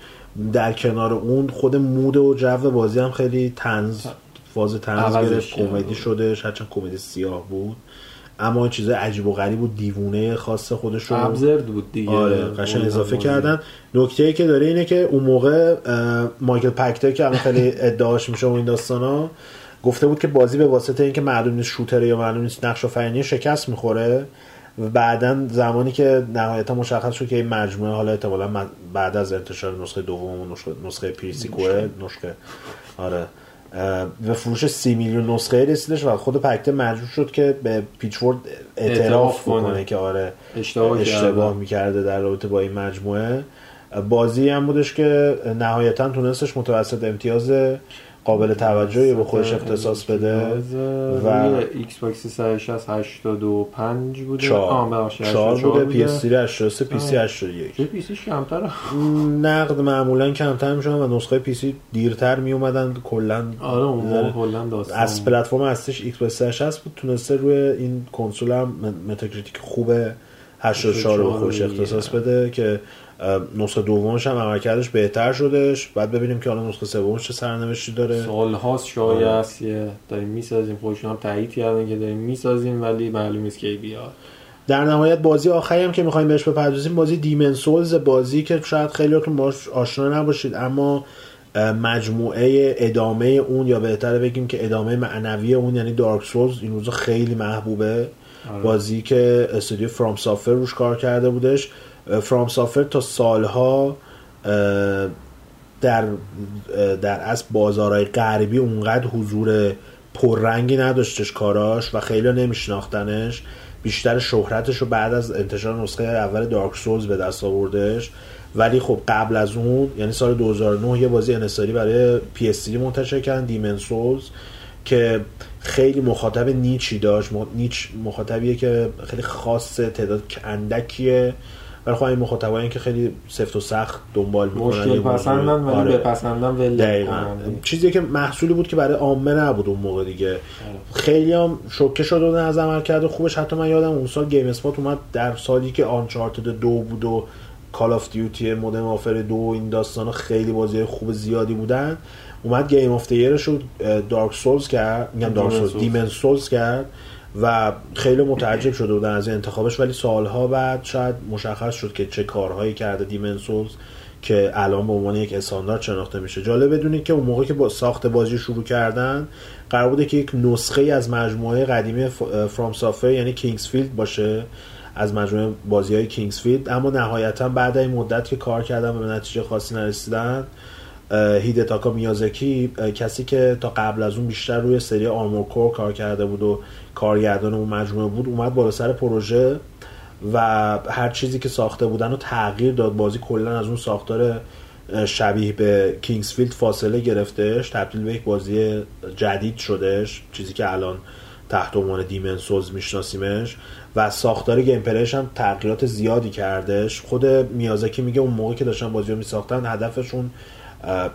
در کنار اون خود مود و جو بازی هم خیلی تنز فاز تنز عوضش گرفت. کمدی شدش هرچند کمدی سیاه بود. اما چیز عجیب و غریب و دیوونه خاص خودش رو ابزرد بود دیگه. آره قشنگ اضافه. کردن. نکته ای که داره اینه که اون موقع مایکل پکتر که الان خیلی *laughs* ادعاش میشه و این داستانا گفته بود که بازی به واسطه اینکه معلوم نیست شوتره یا معلوم نیست نقش آفرینی شکست می‌خوره و بعدا زمانی که نهایتا مشخص شد که این مجموعه حالا احتمالا بعد از انتشار نسخه دوم و نسخه, نسخه پریسیکوه نسخه آره. به فروش سی میلیون نسخه رسیدش و خود پکتر مجبور شد که به پیچفورد اعتراف کنه. بکنه که آره اشتباه اشتباه کرده. می‌کرده در رابطه با این مجموعه بازی هم بودش که نهایتا تونستش متوسط امتیاز قابل توجهی به خودش اختصاص بده. و ایکس باکس 360 85 بوده. چهار. آه، ببخشید، چهار 84 بوده پی اس 3 83 پی سی آه. 81 چه پیسیش کمتره. نقد معمولا کمتر میشن و نسخه پی سی دیرتر میومدن کلا آره اون موقع کلا داستان. از پلتفرم اصلیش ایکس باکس 360 بود. تونسته روی این کنسول هم متاکریتیک خوب 84 رو به خودش. اختصاص بده که نسخه دومش هم عملکردش بهتر شدش بعد ببینیم که حالا نسخه سومش چه سرنوشتی داره. سال هاست شایع است که داریم می‌سازیم خودشون هم تایید کردن که داریم می‌سازیم ولی معلوم نیست کی بیاد در نهایت بازی آخری هم که می‌خوایم بهش بپردازیم بازی دیمن سولز بازی که شاید خیلیاتون باش آشنا نباشید. اما مجموعه ادامه اون یا بهتره بگیم که ادامه معنوی اون یعنی دارک سولز این روزا خیلی محبوبه. بازی که استودیو فرام سافر روش کار کرده بودش. فرام سافر تا سالها در در اصل بازارهای غربی اونقدر حضور پررنگی نداشتش کاراش و خیلی نمیشناختنش. بیشتر شهرتش رو بعد از انتشار نسخه اول دارک سولز به دست آوردش. ولی خب قبل از اون یعنی سال 2009 یه بازی انصاری برای PS3 منتشر کردن دیمن سولز که خیلی مخاطب نیچی داشت. نیچ مخاطبیه که خیلی خاصه تعداد اندکیه. ولی خب این مخاطبایی که خیلی سفت و سخت دنبال می‌کنن مشکل پسندن ولی آره. بپسندن ول دقیقا. نمی‌کنن. چیزی که محصولی بود که برای عامه نبود اون موقع دیگه. خیلی هم شوکه شده بودن از عملکرد خوبش. حتی من یادم اون سال گیم اسپات اومد در سالی که آنچارتد دو بود و کال آف دیوتی مدرن وارفر دو و این داستان خیلی بازی خوب زیادی بودن. اومد game of the year ش رو دارک سولز کرد. میگم دارک سولز. دیمن سولز کرد. و خیلی متعجب شده بودن از انتخابش ولی سالها بعد شاید مشخص شد که چه کارهایی کرده دیمن سولز که الان به عنوان یک استاندارد شناخته میشه. جالب بدونید که اون موقع که با ساخت بازی شروع کردن قرار بوده که یک نسخه از مجموعه قدیمی فرام سافتور یعنی کینگزفیلد باشه از مجموعه بازی های کینگزفیلد اما نهایتا بعد این مدت که کار کردن و به نتیجه خاصی نرسیدن هیدتاکا میازاکی کسی که تا قبل از اون بیشتر روی سری آرمورد کور کار کرده بود و کارگردان اون مجموعه بود اومد بالا سر پروژه و هر چیزی که ساخته بودن رو تغییر داد. بازی کلا از اون ساختار شبیه به کینگزفیلد فاصله گرفتش. تبدیل به یک بازی جدید شدش چیزی که الان تحت عنوان دیمن سولز میشناسیمش. و ساختار gameplay ش هم تغییرات زیادی کردش خود میازاکی میگه اون موقع که داشتن بازی رو میساختن هدفشون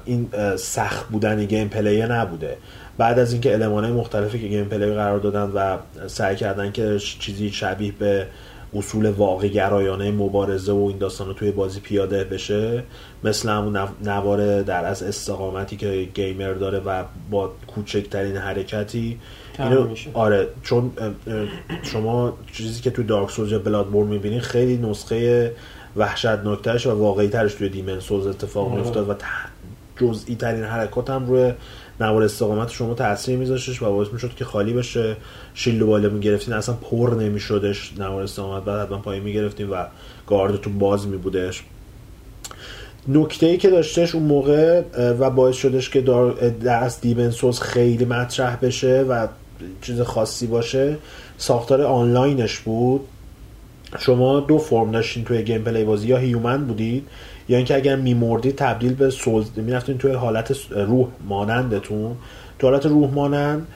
این سخت بودن gameplay نبوده بعد از اینکه المانهای مختلفی که gameplay قرار دادن و سعی کردن که چیزی شبیه به اصول واقع گرایانه مبارزه و این داستان رو توی بازی پیاده بشه مثل همون نو- نوار در از استقامتی که گیمر داره و با کوچکترین حرکتی اینو میشه. آره چون شما چیزی که توی دارک سولز یا بلادبورن می‌بینی خیلی نسخه وحشتناکترش و واقعی ترش توی دیمن سولز اتفاق آره. میافتاد و جزئی ترین حرکات هم روی نوار استقامت شما تاثیر میذاشتش و باعث می‌شد که خالی بشه. شیلد بالا می‌گرفتین اصلا پر نمیشدش نوار استقامت. بعد حتما پایین می‌گرفتین و گاردتون باز میبودش. نکته ای که داشتش اون موقع و باعث شدش که در از دیمن سولز خیلی مطرح بشه و چیز خاصی باشه ساختار آنلاینش بود. شما دو فرم داشتین توی gameplay بازی یا human بودید یا اینکه اگر میمردید تبدیل به soul می‌رفتین توی حالت روح مانندتون. تو حالت روح مانند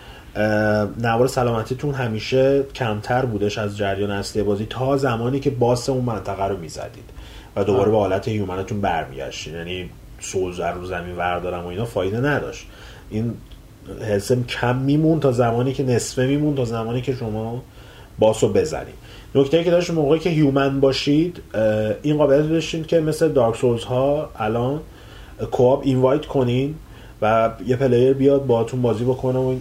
نوار سلامتیتون همیشه کمتر بودش از جریان اصلی بازی تا زمانی که boss اون منطقه رو می‌زدید و دوباره به حالت human تون برمیگشتین. یعنی soul رو زمین وردارم و اینا فایده نداشت. این حسم کم میمون تا زمانی که نصفه میموند تا زمانی که شما boss رو بزنید. نکته که داشت موقعی که human باشید این قابلیت داشتین که مثل دارک سولز ها الان co-op invite کنین و یه player بیاد باهاتون بازی بکنه و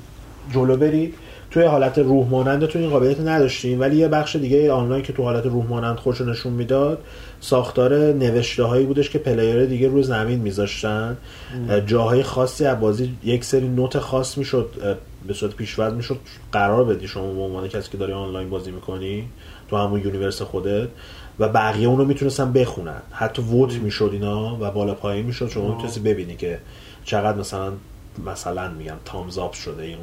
جلو برید. توی حالت روح مانندتون این قابلیت نداشتین ولی یه بخش دیگه آنلاین که تو حالت روح مانند خودشو نشون می‌داد ساختار نوشته هایی بودش که player دیگه روی زمین میذاشتن. جاهای خاصی از بازی یک سری note خاص می‌شد به صورت پیشورد می‌شد قرار بدی شما به عنوان کسی که داری آنلاین بازی می‌کنی. تو همون universe خودت و بقیه اونو می‌تونستن بخونن. حتی vote می‌شد اینا و بالا پایین می‌شد شما می‌تونستی ببینی که چقدر مثلا مثلا میگم thumbs up شده این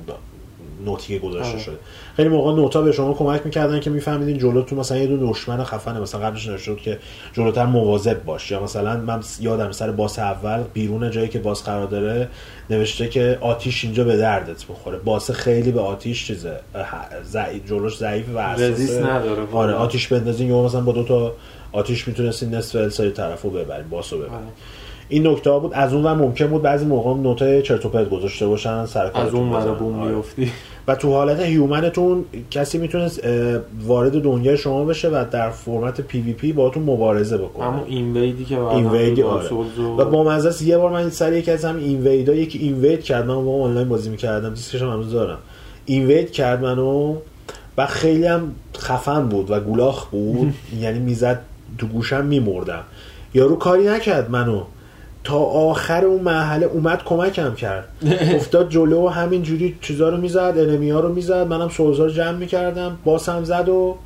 دا- note ی که گذاشته آره. شده خیلی موقع note ا به شما کمک می‌کردن که میفهمیدین جلوتون مثلا یه دونه دشمن خفنه مثلا قبلش نوشته بود که جلوتر مواظب باش یا مثلا من یادم سر باس اول بیرون جایی که باس قرار داره نوشته که آتیش اینجا به دردت بخوره باس خیلی به آتیش چیزه ضعیف جلوش ضعیف و. رزیست نداره. آره آتیش بندازین یا مثلا با دو تا آتیش می‌تونستین نصف السای طرفو ببرین باسو ببرین آره. این نکته ها بود. از اون ور ممکن بود بعضی موقع نوت چرت و پرت گذاشته باشن سر از اون. مرا بوم آره. بیفتی و تو حالت هیومنتون کسی می‌تونست اه، وارد دنیای شما بشه و در فرمت PvP باهاتون مبارزه بکنه. همون invade ی که invade ی آره. و- و با مزه یه بار من سر یکی از همین invade ا یکی invade کرد. من با آنلاین بازی می‌کردم. دیسکش هم هنوز دارم. invade کرد منو و خیلی هم خفن بود و گولاخ بود. *laughs* یعنی می‌زد تو گوشم میمردم. یارو کاری نکرد منو. تا آخر اون مرحله اومد کمکم کرد. *laughs* افتاد جلو و همین جوری چیزا رو می‌زد enemy ها رو می‌زد منم soul ا رو جمع می‌کردم boss م زد و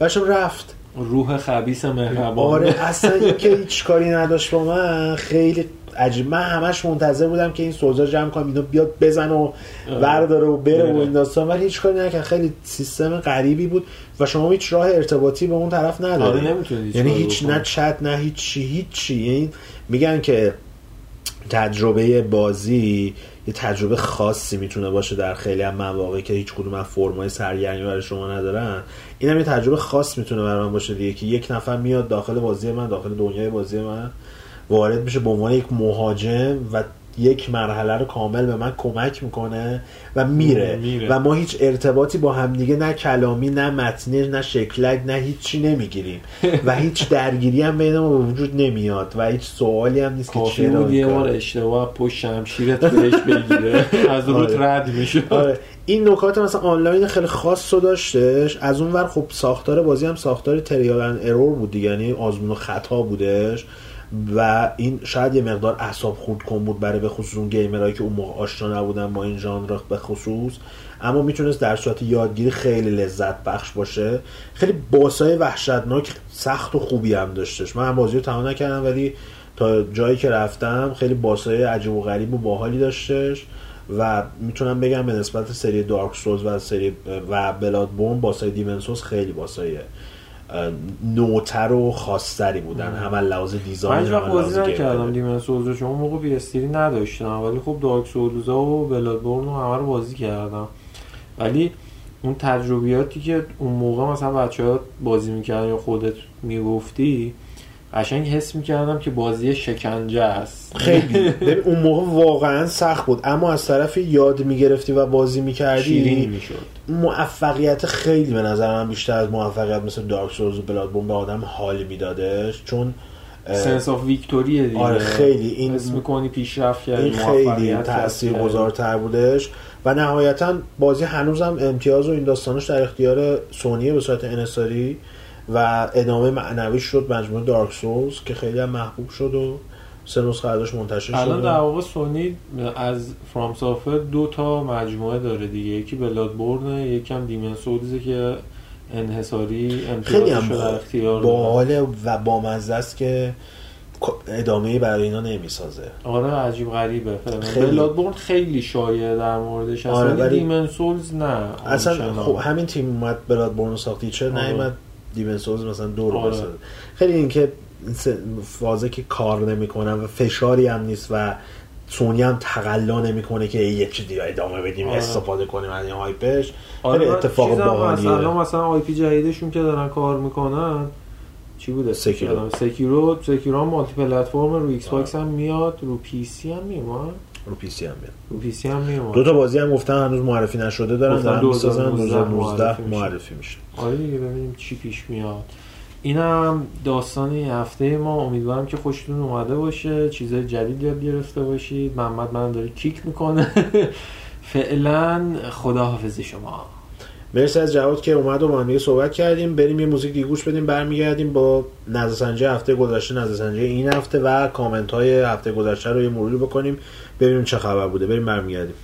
باشم رفت. روح خبیس مهربان. آره *laughs* اصلا اینکه هیچ کاری نداشت با من خیلی عجیب. من همش منتظر بودم که این سوزا جمع کنم اینو بیاد بزن و برداره و بره و. این داستان. ولی هیچ کاری نکرد. خیلی سیستم غریبی بود و شما هیچ راه ارتباطی به اون طرف نداری. آره، هیچ یعنی هیچ. نه چت نه هیچی هیچی. یعنی میگن که تجربه بازی یه تجربه خاصی می‌تونه باشه در خیلی هم مواقع که هیچ کدوم از فرمای سرگرمی برای شما ندارن. این هم یه تجربه خاص می‌تونه برای من باشه دیگه که یک نفر میاد داخل بازی من داخل دنیای بازی من وارد میشه به عنوان یک مهاجم و یک مرحله رو کامل به من کمک می‌کنه و میره, میره. و ما هیچ ارتباطی با همدیگه نه کلامی نه متنی نه شکلک نه هیچی نمی‌گیریم. و هیچ درگیری هم بین ما به وجود نمیاد و هیچ سوالی هم نیست که چرا یه بار اشتباه پشت شمشیرت بهش بگیره. *laughs* از روت آره. رد میشه آره. این نکات مثلا آنلاین خیلی خاص رو داشتش. از اون ور خب ساختار بازی هم ساختار تریال ارور بود دیگه. یعنی آزمون و خطا بودش. و این شاید یه مقدار اعصاب خورد کن بود برای به خصوص اون گیمرهایی که اون موقع آشنا نبودن با این ژانر به خصوص. اما می‌تونست در صورت یادگیری خیلی لذت بخش باشه. خیلی باسای وحشتناک سخت و خوبی هم داشتش. من هم بازی رو تمام نکردم ولی تا جایی که رفتم خیلی باسای عجیب و غریب و باحالی داشتش و می‌تونم بگم به نسبت سری دارک سولز و سری و بلادبورن باسای دیمنسوس خیلی باسای اه، نوتر و خاصتری بودن. هم لحاظ دیزاین من وقت از بازی نکردم. دیمن چون اون موقع پی اس نداشتم. ولی خب دارک سولزا و بلادبورن رو همه رو بازی کردم. ولی اون تجربیاتی که اون موقع مثلا بچه ها بازی می‌کردن یا خودت می‌گفتی قشنگ حس می‌کردم که بازی شکنجه است. خیلی. *laughs* ببین اون موقع واقعا سخت بود. اما از طرف یاد می‌گرفتی و بازی می‌کردی شیرین می‌شد. موفقیت خیلی به نظر من بیشتر از موفقیت مثل دارک سولز و بلادبورن به آدم حال میدادش. چون sense of victory ه دیگه. آره، خیلی. این- حس می‌کنی پیشرفت کردی این خیلی موفقیت تأثیر کسب گذارتر بودش. و نهایتا بازی هنوزم امتیاز و این داستانش در اختیار سونیه به صورت انحصاری و ادامه معنوی شد مجموعه دارک سولز که خیلی هم محبوب شد و سه نسخه ازش منتشر الان شده در واقع سونی از فرام سافر دو تا مجموعه داره دیگه یکی بلادبورن یکی هم دیمن سولزه که انحصاری خیلی هم داره. باحاله و بامزه است که ادامه برای اینا نمی‌سازه آره عجیب غریبه خیلی. بلادبورن خیلی شایع در موردش آره، ولی ولی- دیمن سولز نه اصلا. خب همین تیم اومد بلادبورن ساختی آره. نیومد Demon's Souls مثلا دو رو آره. بسازه خیلی اینکه فازه که کار نمی‌کنن و فشاری هم نیست و سونی هم تقلا نمی‌کنه که یه چیزی ادامه بدیم آره. استفاده کنیم از این hype ش آره اتفاق باحالیه. مثلا مثلا IP جدیدشون که دارن کار می‌کنن چی بوده؟ Sekiro. Sekiro Sekiro multi-platform رو Xbox هم میاد رو PC هم میاد. رو PC هم میاد رو PC هم میاد دو تا بازی هم گفتن هنوز معرفی نشده دارن دارن می‌سازن 2019 2019 معرفی میشه. آره دیگه ببینیم چی پیش میاد. اینم داستان این هفته ما امیدوارم که خوشتون اومده باشه. چیزای جدید یاد گرفته باشید. محمد من داره کیک می‌کنه. *laughs* فعلا خداحافظ شما. مرسی از جواد که اومد و با هم صحبت کردیم بریم یه موزیک دیگه گوش بدیم برمیگردیم با نظرسنجی هفته گذشته نظرسنجی این هفته و کامنت های هفته گذشته رو یه مروری بکنیم ببینیم چه خبر بوده بریم برمیگردیم.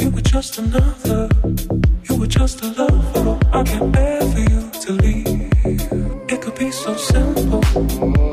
You were just another. You were just a lover. I can't bear for you to leave. Thank you.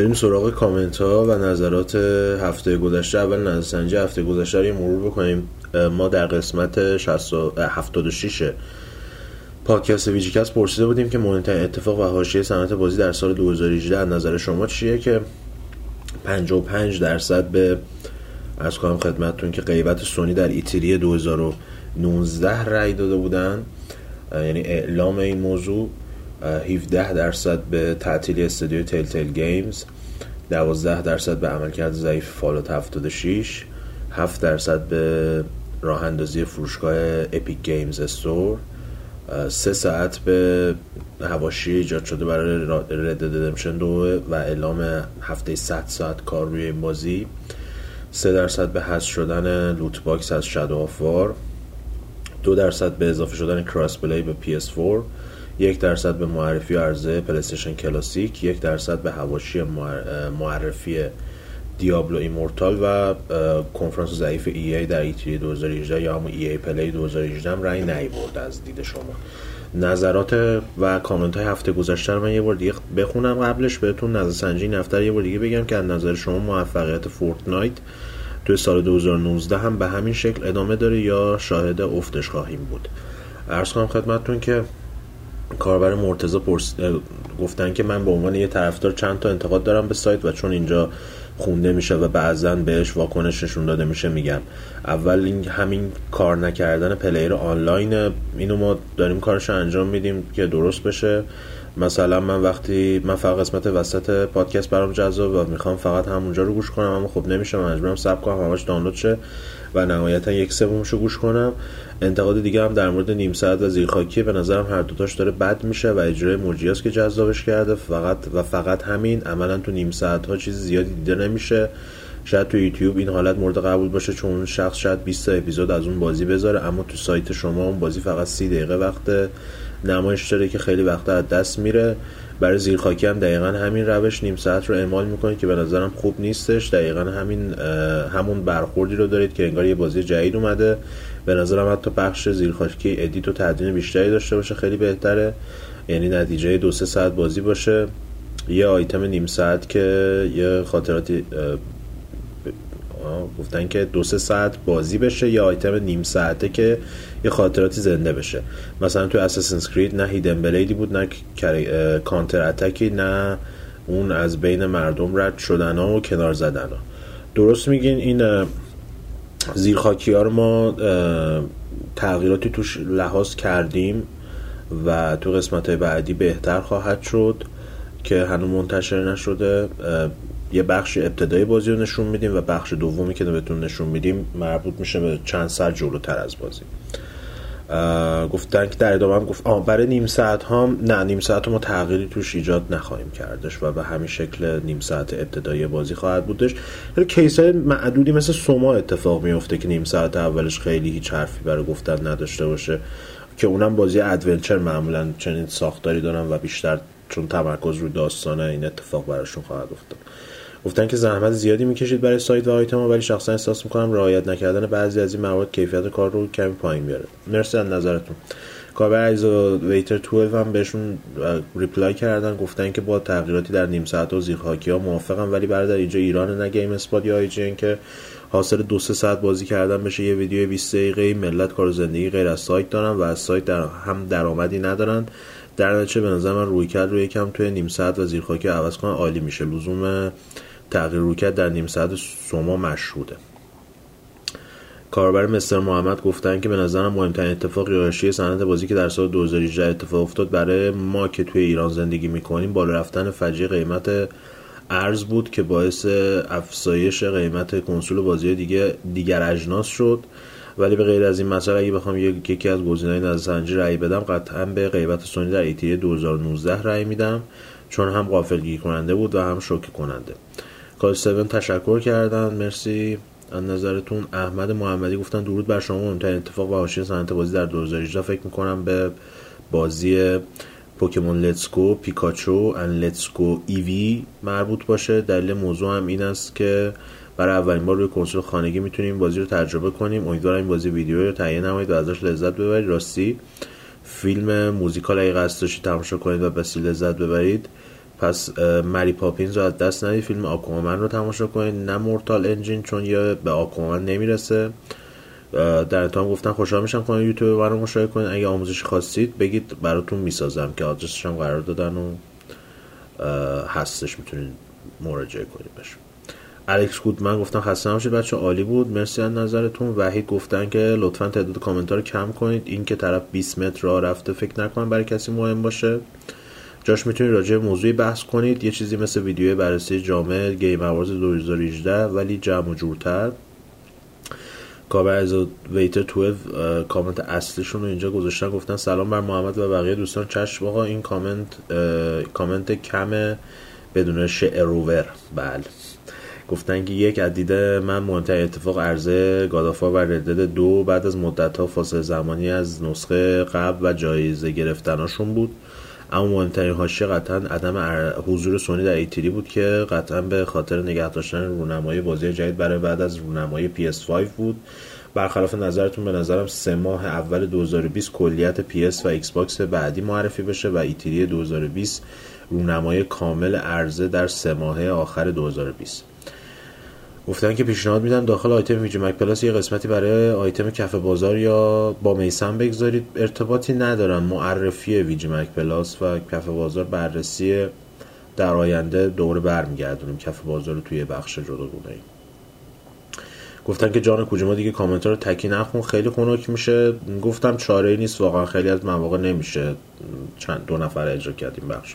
بریم سراغ کامنت ها و نظرات هفته گذشته. اول نظرسنجی هفته گذشته رو مرور بکنیم. ما در قسمت 60 و- اه، 76 پادکست VGCast پرسیده بودیم که مهمترین اتفاق و حاشیه صنعت بازی در سال 2018 از نظر شما چیه که 55 درصد به عرض کنم خدمتتون که غیبت سونی در E3 2019 رأی داده بودن. یعنی اعلام این موضوع. 17 درصد به تعطیلی استودیو Telltale Games 12 درصد به عملکرد ضعیف Fallout 76 7 درصد به راه اندازی فروشگاه Epic Games Store سه درصد به حواشی ایجاد شده برای Red Dead Redemption دو و اعلام هفته 100 ساعت کار روی این بازی. سه درصد به حذف شدن loot box از Shadow of War دو درصد به اضافه شدن cross-play به PS4 یک درصد به معرفی عرضه PlayStation Classic یک درصد به حواشی معر- معرفی Diablo Immortal و کنفرانس ضعیف EA در E3 2018 یا همون EA Play 2018 هم رأی نیورد از دید شما. نظرات و کامنت های هفته گذشته من یه بار دیگه بخونم قبلش بهتون نظر سنجی رو یه بار دیگه بگم که از نظر شما موفقیت Fortnite توی سال 2019 هم به همین شکل ادامه داره یا شاهد افتش خواهیم بود. عرض کنم خدمتتون که کاربر مرتضی پرس... گفتن که من به عنوان یه طرفدار چند تا انتقاد دارم به سایت و چون اینجا خونده میشه و بعضا بهش واکنش نشون داده میشه میگم. اول این همین کار نکردن player آنلاین اینو ما داریم کارش انجام میدیم که درست بشه. مثلا من وقتی من فقط قسمت وسط پادکست برام جذاب و می‌خوام فقط همونجا رو گوش کنم اما خب نمیشه مجبورم صبر کنم همش دانلود شه. و نهایتا یک سومش رو گوش کنم. انتقاد دیگه هم در مورد نیم ساعت و زیرخاکی به نظرم هر دوتاش داره بد میشه و اجرای موجیاس که جذابش کرده. فقط و فقط همین عملا تو نیم ساعت ها چیز زیادی دیده نمیشه. شاید تو یوتیوب این حالت مورد قبول باشه چون شخص شاید 20 تا اپیزود از اون بازی بذاره اما تو سایت شما اون بازی فقط 30 دقیقه وقت نمایش داره که خیلی وقتا از دست میره. برای زیرخاکی هم دقیقا همین روش نیم ساعت رو اعمال می‌کنید که به نظرم خوب نیستش. دقیقا همین همون برخوردی رو دارید که انگار یه بازی جدید اومده. به نظرم حتی بخش زیرخاکی edit و تدوین بیشتری داشته باشه خیلی بهتره. یعنی نتیجه دو سه ساعت بازی باشه. یه آیتم نیم ساعت که یه گفتن که دو سه ساعت بازی بشه یا آیتم نیم ساعته که یه خاطراتی زنده بشه. مثلا تو Assassin's Creed نه hidden blade ی بود نه counter attack ی نه اون از بین مردم رد شدن ها و کنار زدن ها. درست میگین این زیرخاکی ها رو ما تغییراتی توش لحاظ کردیم و تو قسمت بعدی بهتر خواهد شد که هنوز منتشر نشده. یه بخش ابتدایی بازی رو نشون میدیم و بخش دومی که بهتون نشون میدیم مربوط میشه به چند سر جلوتر از بازی. گفتن که در ادامه هم گفت آه برای نیم ساعت هم نه نیم ساعت ما تغییری توش ایجاد نخواهیم کردش و به همین شکل نیم ساعت ابتدایی بازی خواهد بودش. case های معدودی مثل SOMA اتفاق میفته که نیم ساعت اولش خیلی هیچ حرفی برای گفتن نداشته باشه که اونم بازی adventure معمولا چنین ساختاری دارن و بیشتر چون تمرکز رو داستانه این اتفاق براشون خواهد افتاد. گفتن که زحمت زیادی می‌کشید برای سایت و آیتم ولی شخصا احساس می‌کنم رعایت نکردن بعضی از این موارد کیفیت کار رو کمی پایین میاره مرسی از نظرتون. کاربر و ویتر 12 هم بهشون reply کردن گفتن که با تغییراتی در نیم ساعت و زیرخاکی ها موافقم ولی برای در اینجا ایران نه GameSpot یا IGN که حاصل دو سه ساعت بازی کردن بشه یه ویدیو 20 دقیقه ملت کار زندگی غیر از سایت دارن و از سایت در هم درآمدی ندارن. در نتیجه به نظر من روی کرد روی یکم توی نیم ساعت و زیرخاکی عوض کنن عالی میشه. لزوم تغییر رویکرد در نیم ساعت سوما مشهوده. کاربر مستر محمد گفتن که به نظرم مهمترین اتفاق ریاشی صنعت بازی که در سال 2018 اتفاق افتاد برای ما که توی ایران زندگی می‌کنیم بالا رفتن فجیع قیمت ارز بود که باعث افزایش قیمت کنسول بازی دیگه دیگر اجناس شد. ولی به غیر از این مسئله اگه بخوام یکی از گزینه‌های نظرسنجی رأی بدم قطعا به قیمت سونی در ایتی 2019 رأی میدم چون هم غافلگیر کننده بود و هم شوکه کننده کال 7 تشکر کردن. مرسی. از نظرتون احمد محمدی گفتن درود بر شما. مهمترین اتفاق و حاشیه صنعت بازی در 2018 فکر می‌کنم به بازی Pokémon Let's Go Pikachu and Let's Go Eevee مربوط باشه. دلیل موضوع هم این است که برای اولین بار روی کنسول خانگی می‌تونیم بازی رو تجربه کنیم. امیدوارم این بازی ویدیو رو تهیه نمایید و ازش لذت ببرید. راستی فیلم موزیکال اگه قصد داشتید تماشا کنید و بسی لذت ببرید. پس Mary Poppins رو از دست ندید. فیلم Aquaman رو تماشا کنید. نه Mortal Engines چون یا به Aquaman نمی‌رسه. در انتها گفتن خوشحال میشم کنید یوتیوب برای مشاهده کنید. اگه آموزشی خواستید بگید براتون می‌سازم که آدرسش هم قرار دادن و هستش. می‌تونید مراجعه کنید بشه الکس گودمن گفتن خسته نباشید بچه عالی بود. مرسی از نظرتون. وحید گفتن که لطفا تعداد کامنت کم کنید. این که طرف 20 متر راه رفته فکر نکنم برای کسی مهم باشه. جاش می‌تونید راجع به موضوعی بحث کنید. یه چیزی مثل ویدیو بررسی جامع Game Awards 2018 ولی جمع و جورتر. کاربر از ویتر 12 کامنت اصلیشون رو اینجا گذاشتن گفتن سلام بر محمد و بقیه دوستان. چشم آقا این کامنت کامنت کم بدون شعر و ور. بله. گفتن که یک از دیده من مهمترین اتفاق عرضه God of War و Red Dead دو بعد از مدت ها فاصله زمانی از نسخه قبل و جایزه گرفتناشون بود. اما مهمترین حاشیه قطعا عدم حضور سونی در E3 بود که قطعا به خاطر نگه داشتن رونمایی بازی جدید برای بعد از رونمایی PS5 بود. برخلاف نظرتون به نظرم سه ماه اول 2020 کلیت PS و Xbox بعدی معرفی بشه و E3 2020 رونمایی کامل عرضه در سه ماه آخر 2020 گفتن که پیشنهاد میدن داخل آیتم VGMag Plus یه قسمتی برای آیتم کف بازار یا با میسم بگذارید. ارتباطی ندارن معرفی VGMag Plus و کف بازار بررسی در آینده دوباره برمیگردونیم. کف بازار رو توی بخش جداگونه ای گفتن که جان کوجیما دیگه کامنت رو تکی نخون. خیلی خنک میشه. گفتم چاره ای نیست. واقعا خیلی از مواقع نمیشه. چند دو نفر اجرا کردیم بخش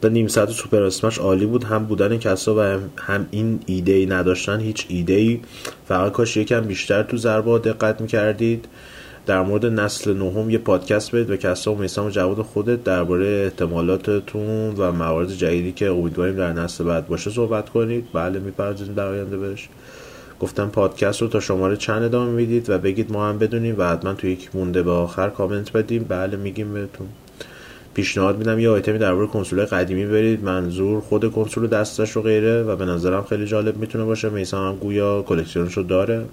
به نیم ساعت سوپر اسمش عالی بود. هم بودن کسا و هم این ایده ای نداشتن. هیچ ایده ای فقط کاش یکم بیشتر تو ضربه دقت می‌کردید. در مورد نسل نهم یه پادکست بدید و کسا و میسام و جواد خودت درباره احتمالاتتون و موارد جدیدی که امیدواریم در نسل بعد باشه صحبت کنید. بله می‌پردازیم در آینده بهش. گفتم پادکست رو تا شماره چند ادامه می‌دید و بگید ما هم بدونیم و حتما تو یک مونده به آخر کامنت بدیم. بله میگیم بهتون. پیشنهاد میدم. یه آیتمی درباره کنسول قدیمی برید. منظور خود کنسول دستش و غیره و به نظرم خیلی جالب می‌تونه باشه. میسان هم گویا کلکسیونش رو داره.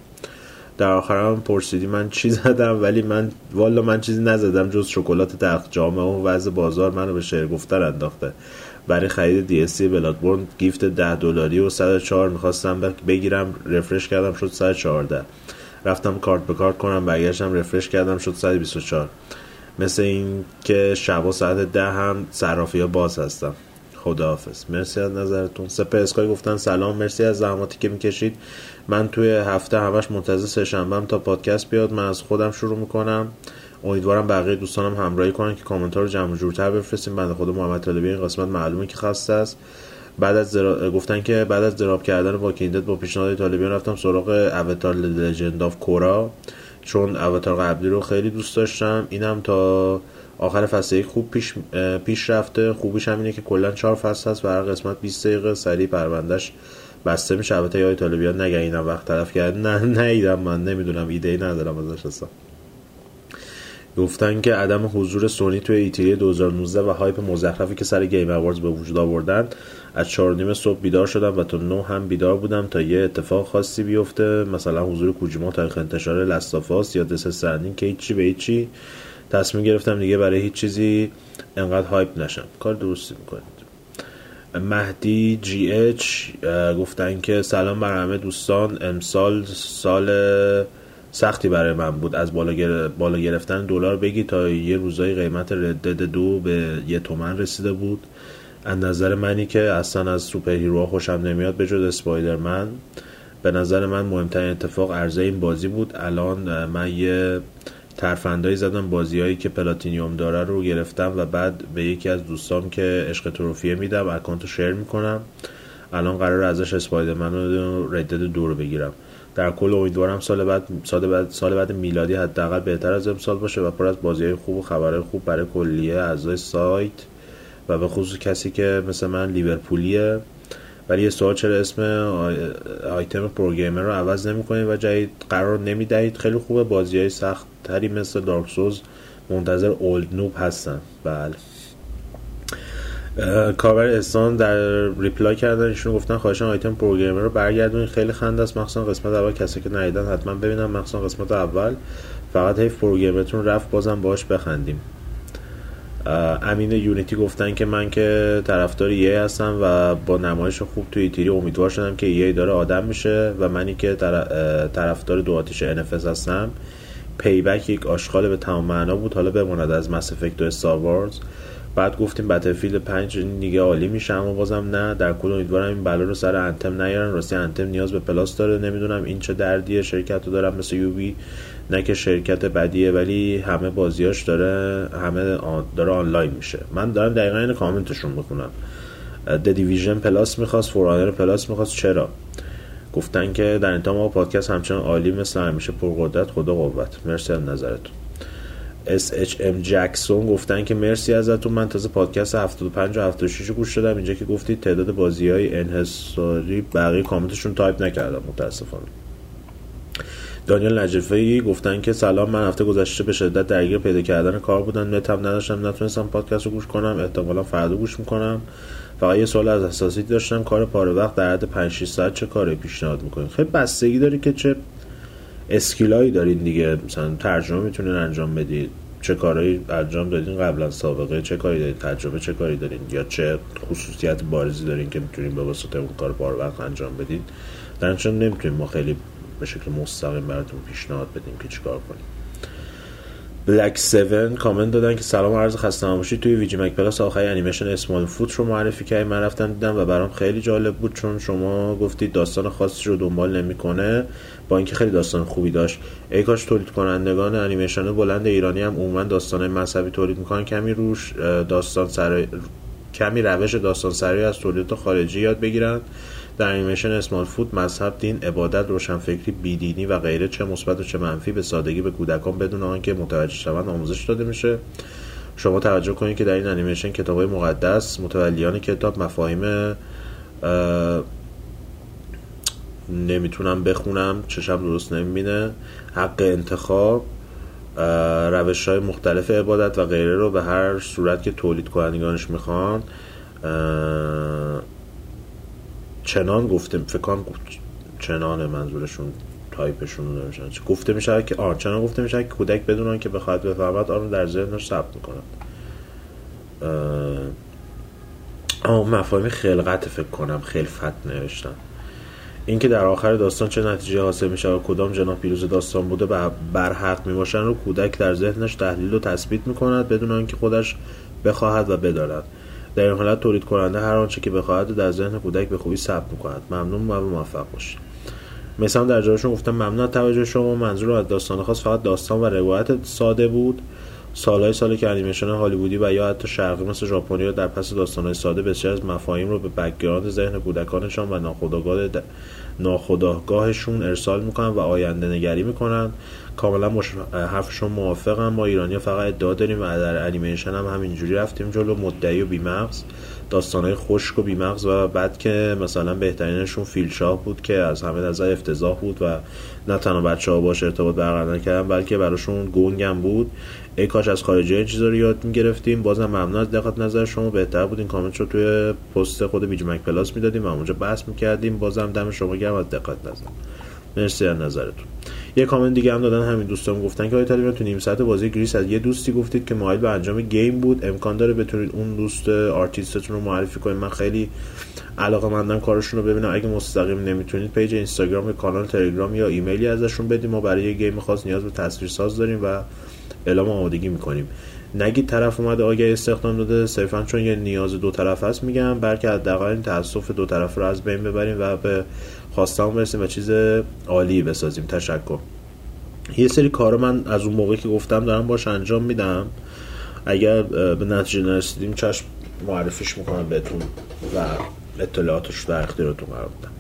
در آخر هم پرسیدی من چی زدم؟ ولی من والا من چیزی نزدم جز شکلات تخت جامعه و وضع بازار منو به شعر گفتن انداخته. برای خرید DLC بلادبورن gift 10 دلاری و 104 می‌خواستم بگیرم. refreshش کردم شد 114 رفتم کارت به کارت کنم برگشتم refreshش کردم شد 124 مثل این که شب و ساعت ده هم صرافی ها باز هستم خداحافظ. مرسی از نظرتون. سپر اسکای گفتن سلام. مرسی از زحماتی که می‌کشید. من توی هفته همش منتظر سهشنبهم تا پادکست بیاد. من از خودم شروع می‌کنم. امیدوارم بقیه دوستانم همراهی کنن که کامنت رو جمع جورتر بفرستیم. بنده خود محمد طالبی این قسمت معلومه که خسته است. بعد از زرا... گفتن که بعد از drop کردن واکینگ با پیشنهاد طالبیان رفتم سراغ Avatar Legend of Korra چون Avatar قبلی رو خیلی دوست داشتم. اینم تا آخر فصل یک خوب پیش پیش رفته. خوبیش هم اینه که کلا چهار فصل هست و هر قسمت 20 دقیقه. سریع پروندهش بسته میشه. البته یا طالبیان نگه اینم وقت تلف کرد. نه نیدم من. نمی‌دونم. ایده ای ندارم ازش اصلا. گفتن که عدم حضور سونی توی E3 2019 و hype مزخرفی که سر Game Awards به وجود آوردن از چهار نیم صبح بیدار شدم و تا نه هم بیدار بودم تا یه اتفاق خاصی بیفته. مثلا حضور کوجیما تاریخ انتشار Last of Us یا Death Stranding که هیچی به هیچی تصمیم گرفتم دیگه برای هیچ چیزی انقدر hype نشم. کار درستی می‌کنید. مهدی جی اچ گفتن که سلام بر همه دوستان. امسال سال سختی برای من بود از بالا, گر... بالا گرفتن دلار بگیر تا یه روزای قیمت Red Dead دو به یه تومن رسیده بود. از نظر منی که اصلا از superhero خوشم نمیاد به جز Spider-Man. به نظر من مهمترین اتفاق عرضه این بازی بود. الان من یه ترفندایی زدم بازی هایی که platinum داره رو گرفتم و بعد به یکی از دوستام که عشق trophyیه میدم اکانت رو share می‌کنم. الان قرار ازش Spider-Man رو Red Dead دو رو بگیرم. در کل امیدوارم سال بعد سال بعد سال بعد میلادی حداقل بهتر از امسال باشه و پر از بازی خوب و خبرهای خوب برای کلیه اعضای سایت. و به خصوص کسی که مثل من لیورپولیه. ولی یه سوال چرا اسم آیتم pro gamer رو عوض نمی‌کنید و جدید قرار نمی‌دهید؟ خیلی خوبه بازی های سخت تری مثل Dark Souls منتظر اولد نوب هستن. بله. کاور استان در reply کردن ایشون گفتن خواهشان آیتم pro gamer رو برگردونید. خیلی خنده است. مخصوصا قسمت اول کسی که ندیدن حتما ببینن مخصوصا قسمت اول. فقط حیف pro gamerتون رفت بازم باش بخندیم. امین یونیتی گفتن که من که طرفدار EA هستم و با نمایش خوب توی E3 امیدوار شدم که EA داره آدم میشه و منی که طرفدار دو آتیش NFS هستم. Payback یک آشغال به تمام معنا بود حالا بماند از Mass Effect و Star بعد گفتیم Battlefield 5 دیگه عالی میشه اما بازم نه. در کل امیدوارم این بلا رو سر Anthem نیارن. راستی Anthem نیاز به Plus داره. نمی‌دونم این چه دردیه شرکت رو دارم مثل Ubi نه که شرکت بدیه ولی همه بازیاش داره همه داره آنلاین میشه. من دارم دقیقا این کامنتشون می‌خونم. The Division Plus می‌خواست For Honor Plus می‌خواست. چرا؟ گفتن که در انتها ما پادکست همچنان عالی مثل همیشه. پرقدرت خدا قوت. مرسی از نظرتون. SHM جکسون گفتن که مرسی ازتون. من تازه پادکست 75 و 76 گوش دادم. اینجا که گفتید تعداد بازی های انحصاری بقیه کامنتشون تایپ نکردم متاسفانه. دانیل نجفی گفتن که سلام من هفته گذشته به شدت درگیر پیدا کردن کار بودم نتم نداشتم نتونستم پادکست رو گوش کنم احتمالا فردا گوش می‌کنم. فقط یه سوال از اساسی داشتم کار پاره وقت در حد 5 6 ساعت چه کاری پیشنهاد می‌کنید؟ خیلی بستگی داری که چه skillایی دارین دیگه مثلا ترجمه می‌تونین انجام بدید. چه کارهایی انجام دادین قبلا سابقه؟ چه کاری دارین تجربه چه کاری دارین؟ یا چه خصوصیت بارزی دارین که می‌تونین به واسطه اون کار پاره وقت انجام بدید؟ در نمی‌تونیم ما خیلی به شکل مستقیم براتون پیشنهاد بدیم که چیکار کنیم. بلک 7 کامنت دادن که سلام عرض خسته نباشید. توی VGMAG Plus آخری انیمیشن Smallfoot رو معرفی کردید من رفتم دیدم و برام خیلی جالب بود چون شما گفتید داستان خاصی رو دنبال نمی‌کنه. با اینکه خیلی داستان خوبی داشت. ای کاش تولید کنندگان انیمیشن بلند ایرانی هم عموما داستان مذهبی تولید می‌کنن. کمی روش داستان سر کمی روش داستان سری از تولیدات خارجی یاد بگیرن. در انیمیشن اسمال فود مذهب دین عبادت روشنفکری بیدینی و غیره چه مثبت و چه منفی به سادگی به کودکان بدون آنکه متوجه شوند آموزش داده میشه. شما توجه کنید که در این انیمیشن کتاب مقدس متولیان کتاب مفاهیم نمی‌تونم بخونم چشم درست نمی‌بینه حق انتخاب روش های مختلف عبادت و غیره رو به هر صورت که تولید کنندگانش می‌خوان چنان گفته فکر کنم چنان منظورشون تایپشون نمیشن گفته میشه که آن چنان گفته میشه که کودک بدون که بخواهد بفهمد آن رو در ذهنش ثبت می‌کنه آه مفاهیم خلقت فکر کنم خلفت نوشتم اینکه در آخر داستان چه نتیجه حاصل میشه و کدام جناح پیروز داستان بوده و بر حق می‌باشن رو کودک در ذهنش تحلیل و تثبیت می‌کند بدون آنکه خودش بخواهد و بداند. در این حالت تولید کننده هر آنچه که بخواهد در ذهن کودک به خوبی ثبت می‌کند ممنون و موفق باشید مثلا در جایشون گفتم ممنون توجه شما. منظور از داستان خاص فقط داستان و روایت ساده بود. سالهای سالی که انیمیشن هالیوودی و یا حتی شرقی مثل ژاپنی در پس داستانهای ساده بسیار از مفاهیم رو به background ذهن کودکانشان و ناخودآگاه ناخودآگاهشون ارسال می‌کنن و آینده نگری می‌کنن. کاملا مش... حرفشون موافقم. ما ایرانی فقط ادعا داریم و در انیمیشن هم همینجوری رفتیم جلو. مدعی و بیمغز. داستانهای خشک و بیمغز و بعد که مثلا بهترینشون فیلشاه بود که از همه نظر افتضاح بود و نه تنها بچه ها باش ارتباط برقرار کردن بلکه براشون گنگم بود. ای کاش از خارجی این چیزا رو یاد می‌گرفتیم. بازم ممنون از دقت نظر شما. بهتر بود این کامنت رو توی پست خود VGMAG Plus می‌دادیم و اونجا بحث می‌کردیم. بازم دم شما گرم از دقت نظر. مرسی از نظرتون. یه کامنت دیگه هم دادن همین دوستان گفتن که آقای طالبان تو نیم ساعت بازی Gris از یه دوستی گفتید که مایل به انجام game بود. امکان داره بتونید اون دوست artistتون رو معرفی کنید. من خیلی علاقه مندم کارشون رو ببینم. اگه مستقیم نمی‌تونید page اینستاگرام کانال تلگرام یا ایمیلی ازشون بدیم ما برای یه game خاص نیاز به تصویرساز داریم و اعلام آمادگی می‌کنیم. نگید طرف اومده آگهی استخدام داده صرفا چون یه نیاز دو طرف هست میگم بلکه حداقل این تاسف دو طرف رو از بین ببریم و به خواستم برسیم و چیز عالی بسازیم. تشکر. یه سری کارو من از اون موقعی که گفتم دارم باش انجام میدم. اگر به نتیجه نرسیدیم چشم معرفیش می‌کنم بهتون و اطلاعاتش در اختیارتون قرار بدم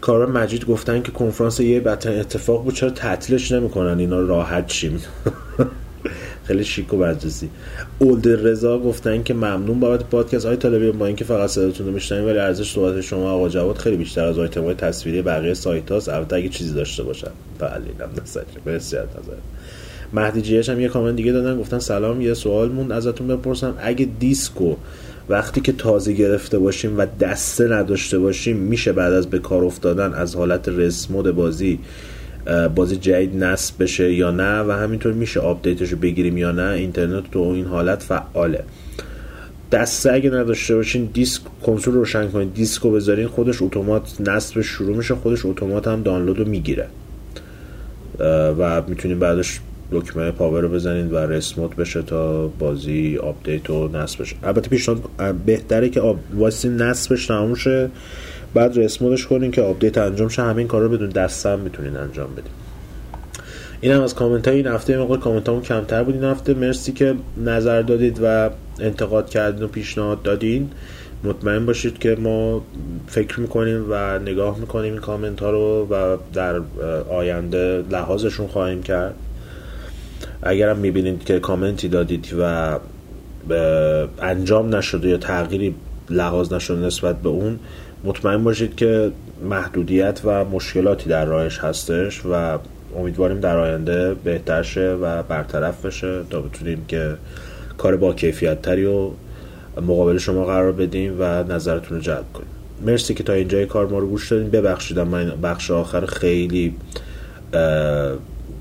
کارا مجید گفتن که کنفرانس یه بدترین اتفاق بود چرا تعطیلش نمی‌کنن؟ اینا راحت شیم خیلی شیک و برجسته اولد رضا گفتن که ممنون بابت پادکست. های طالبی با اینکه فقط صداتون رو میشنویم ولی ارزش صحبت شما آقا جواد خیلی بیشتر از آیتم های تصویری بقیه سایت هاست. البته اگه چیزی داشته باشن. بله اینم مرسی از نظر. مهدی جیش هم یه کامنت دیگه دادن. گفتن سلام یه سوال موند. ازتون بپرسم اگه دیسکو وقتی که تازه گرفته باشیم و دسته نداشته باشیم میشه بعد از به کار افتادن از حالت rest mode بازی بازی جدید نصب بشه یا نه و همینطور میشه آپدیتش رو بگیریم یا نه اینترنت تو این حالت فعاله. دسته اگه نداشته باشین دیسک کنسول رو روشن کنید دیسک رو بذارین خودش اتومات نصب شروع میشه خودش اتومات هم دانلود رو می‌گیره. و می‌تونید بعدش دکمه power رو بزنید و rest mode بشه تا بازی آپدیت و نصب بشه. البته پیشنهاد بهتره که آب... واسه نصبش تموم شه. بعد rest mode ش کنین که آپدیت انجام شه همین کار رو بدون دسته هم می‌تونین انجام بدین. این هم از کامنت های این هفته موقع کامنت همون کمتر بود این هفته. مرسی که نظر دادید و انتقاد کردین و پیشنهاد دادین. مطمئن باشید که ما فکر می‌کنیم و نگاه می‌کنیم این کامنت ها رو و در آینده لحاظشون خواهیم کرد. اگرم می‌بینید که کامنتی دادید و انجام نشده یا تغییری لحاظ نشده نسبت به اون مطمئن باشید که محدودیت و مشکلاتی در راهش هستش و امیدواریم در آینده بهتر شه و برطرف بشه تا بتونیم که کار با کیفیت تری و مقابل شما قرار بدیم و نظرتون رو جلب کنیم. مرسی که تا اینجای کار ما رو گوش دادین. ببخشیدم من بخش آخر خیلی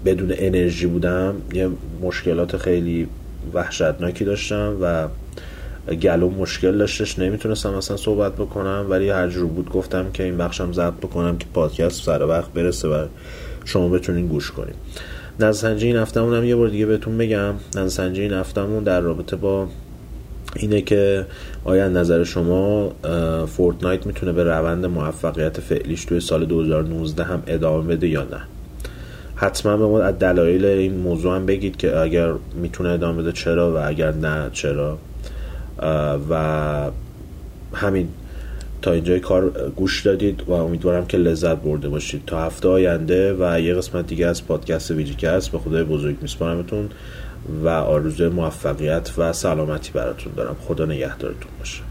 بدون انرژی بودم. یه مشکلات خیلی وحشتناکی داشتم و گلوم مشکل داشتش نمی‌تونستم اصلا صحبت بکنم ولی هر جور بود گفتم که این بخشم ضبط بکنم که پادکست سر وقت برسه و شما بتونین گوش کنید نظرسنجی این هفتهمون هم یه بار دیگه بهتون بگم نظرسنجی این هفتهمون در رابطه با اینه که آیا نظر شما Fortnite می‌تونه به روند موفقیت فعلیش توی سال 2019 هم ادامه بده یا نه؟ حتما به ما از دلایل این موضوع هم بگید که اگر می‌تونه ادامه بده چرا و اگر نه چرا. و همین تا اینجای کار گوش دادید و امیدوارم که لذت برده باشید. تا هفته آینده و یه قسمت دیگه از پادکست VGCAST به خدای بزرگ میسپارمتون و آرزوی موفقیت و سلامتی براتون دارم. خدا نگهدارتون باشه.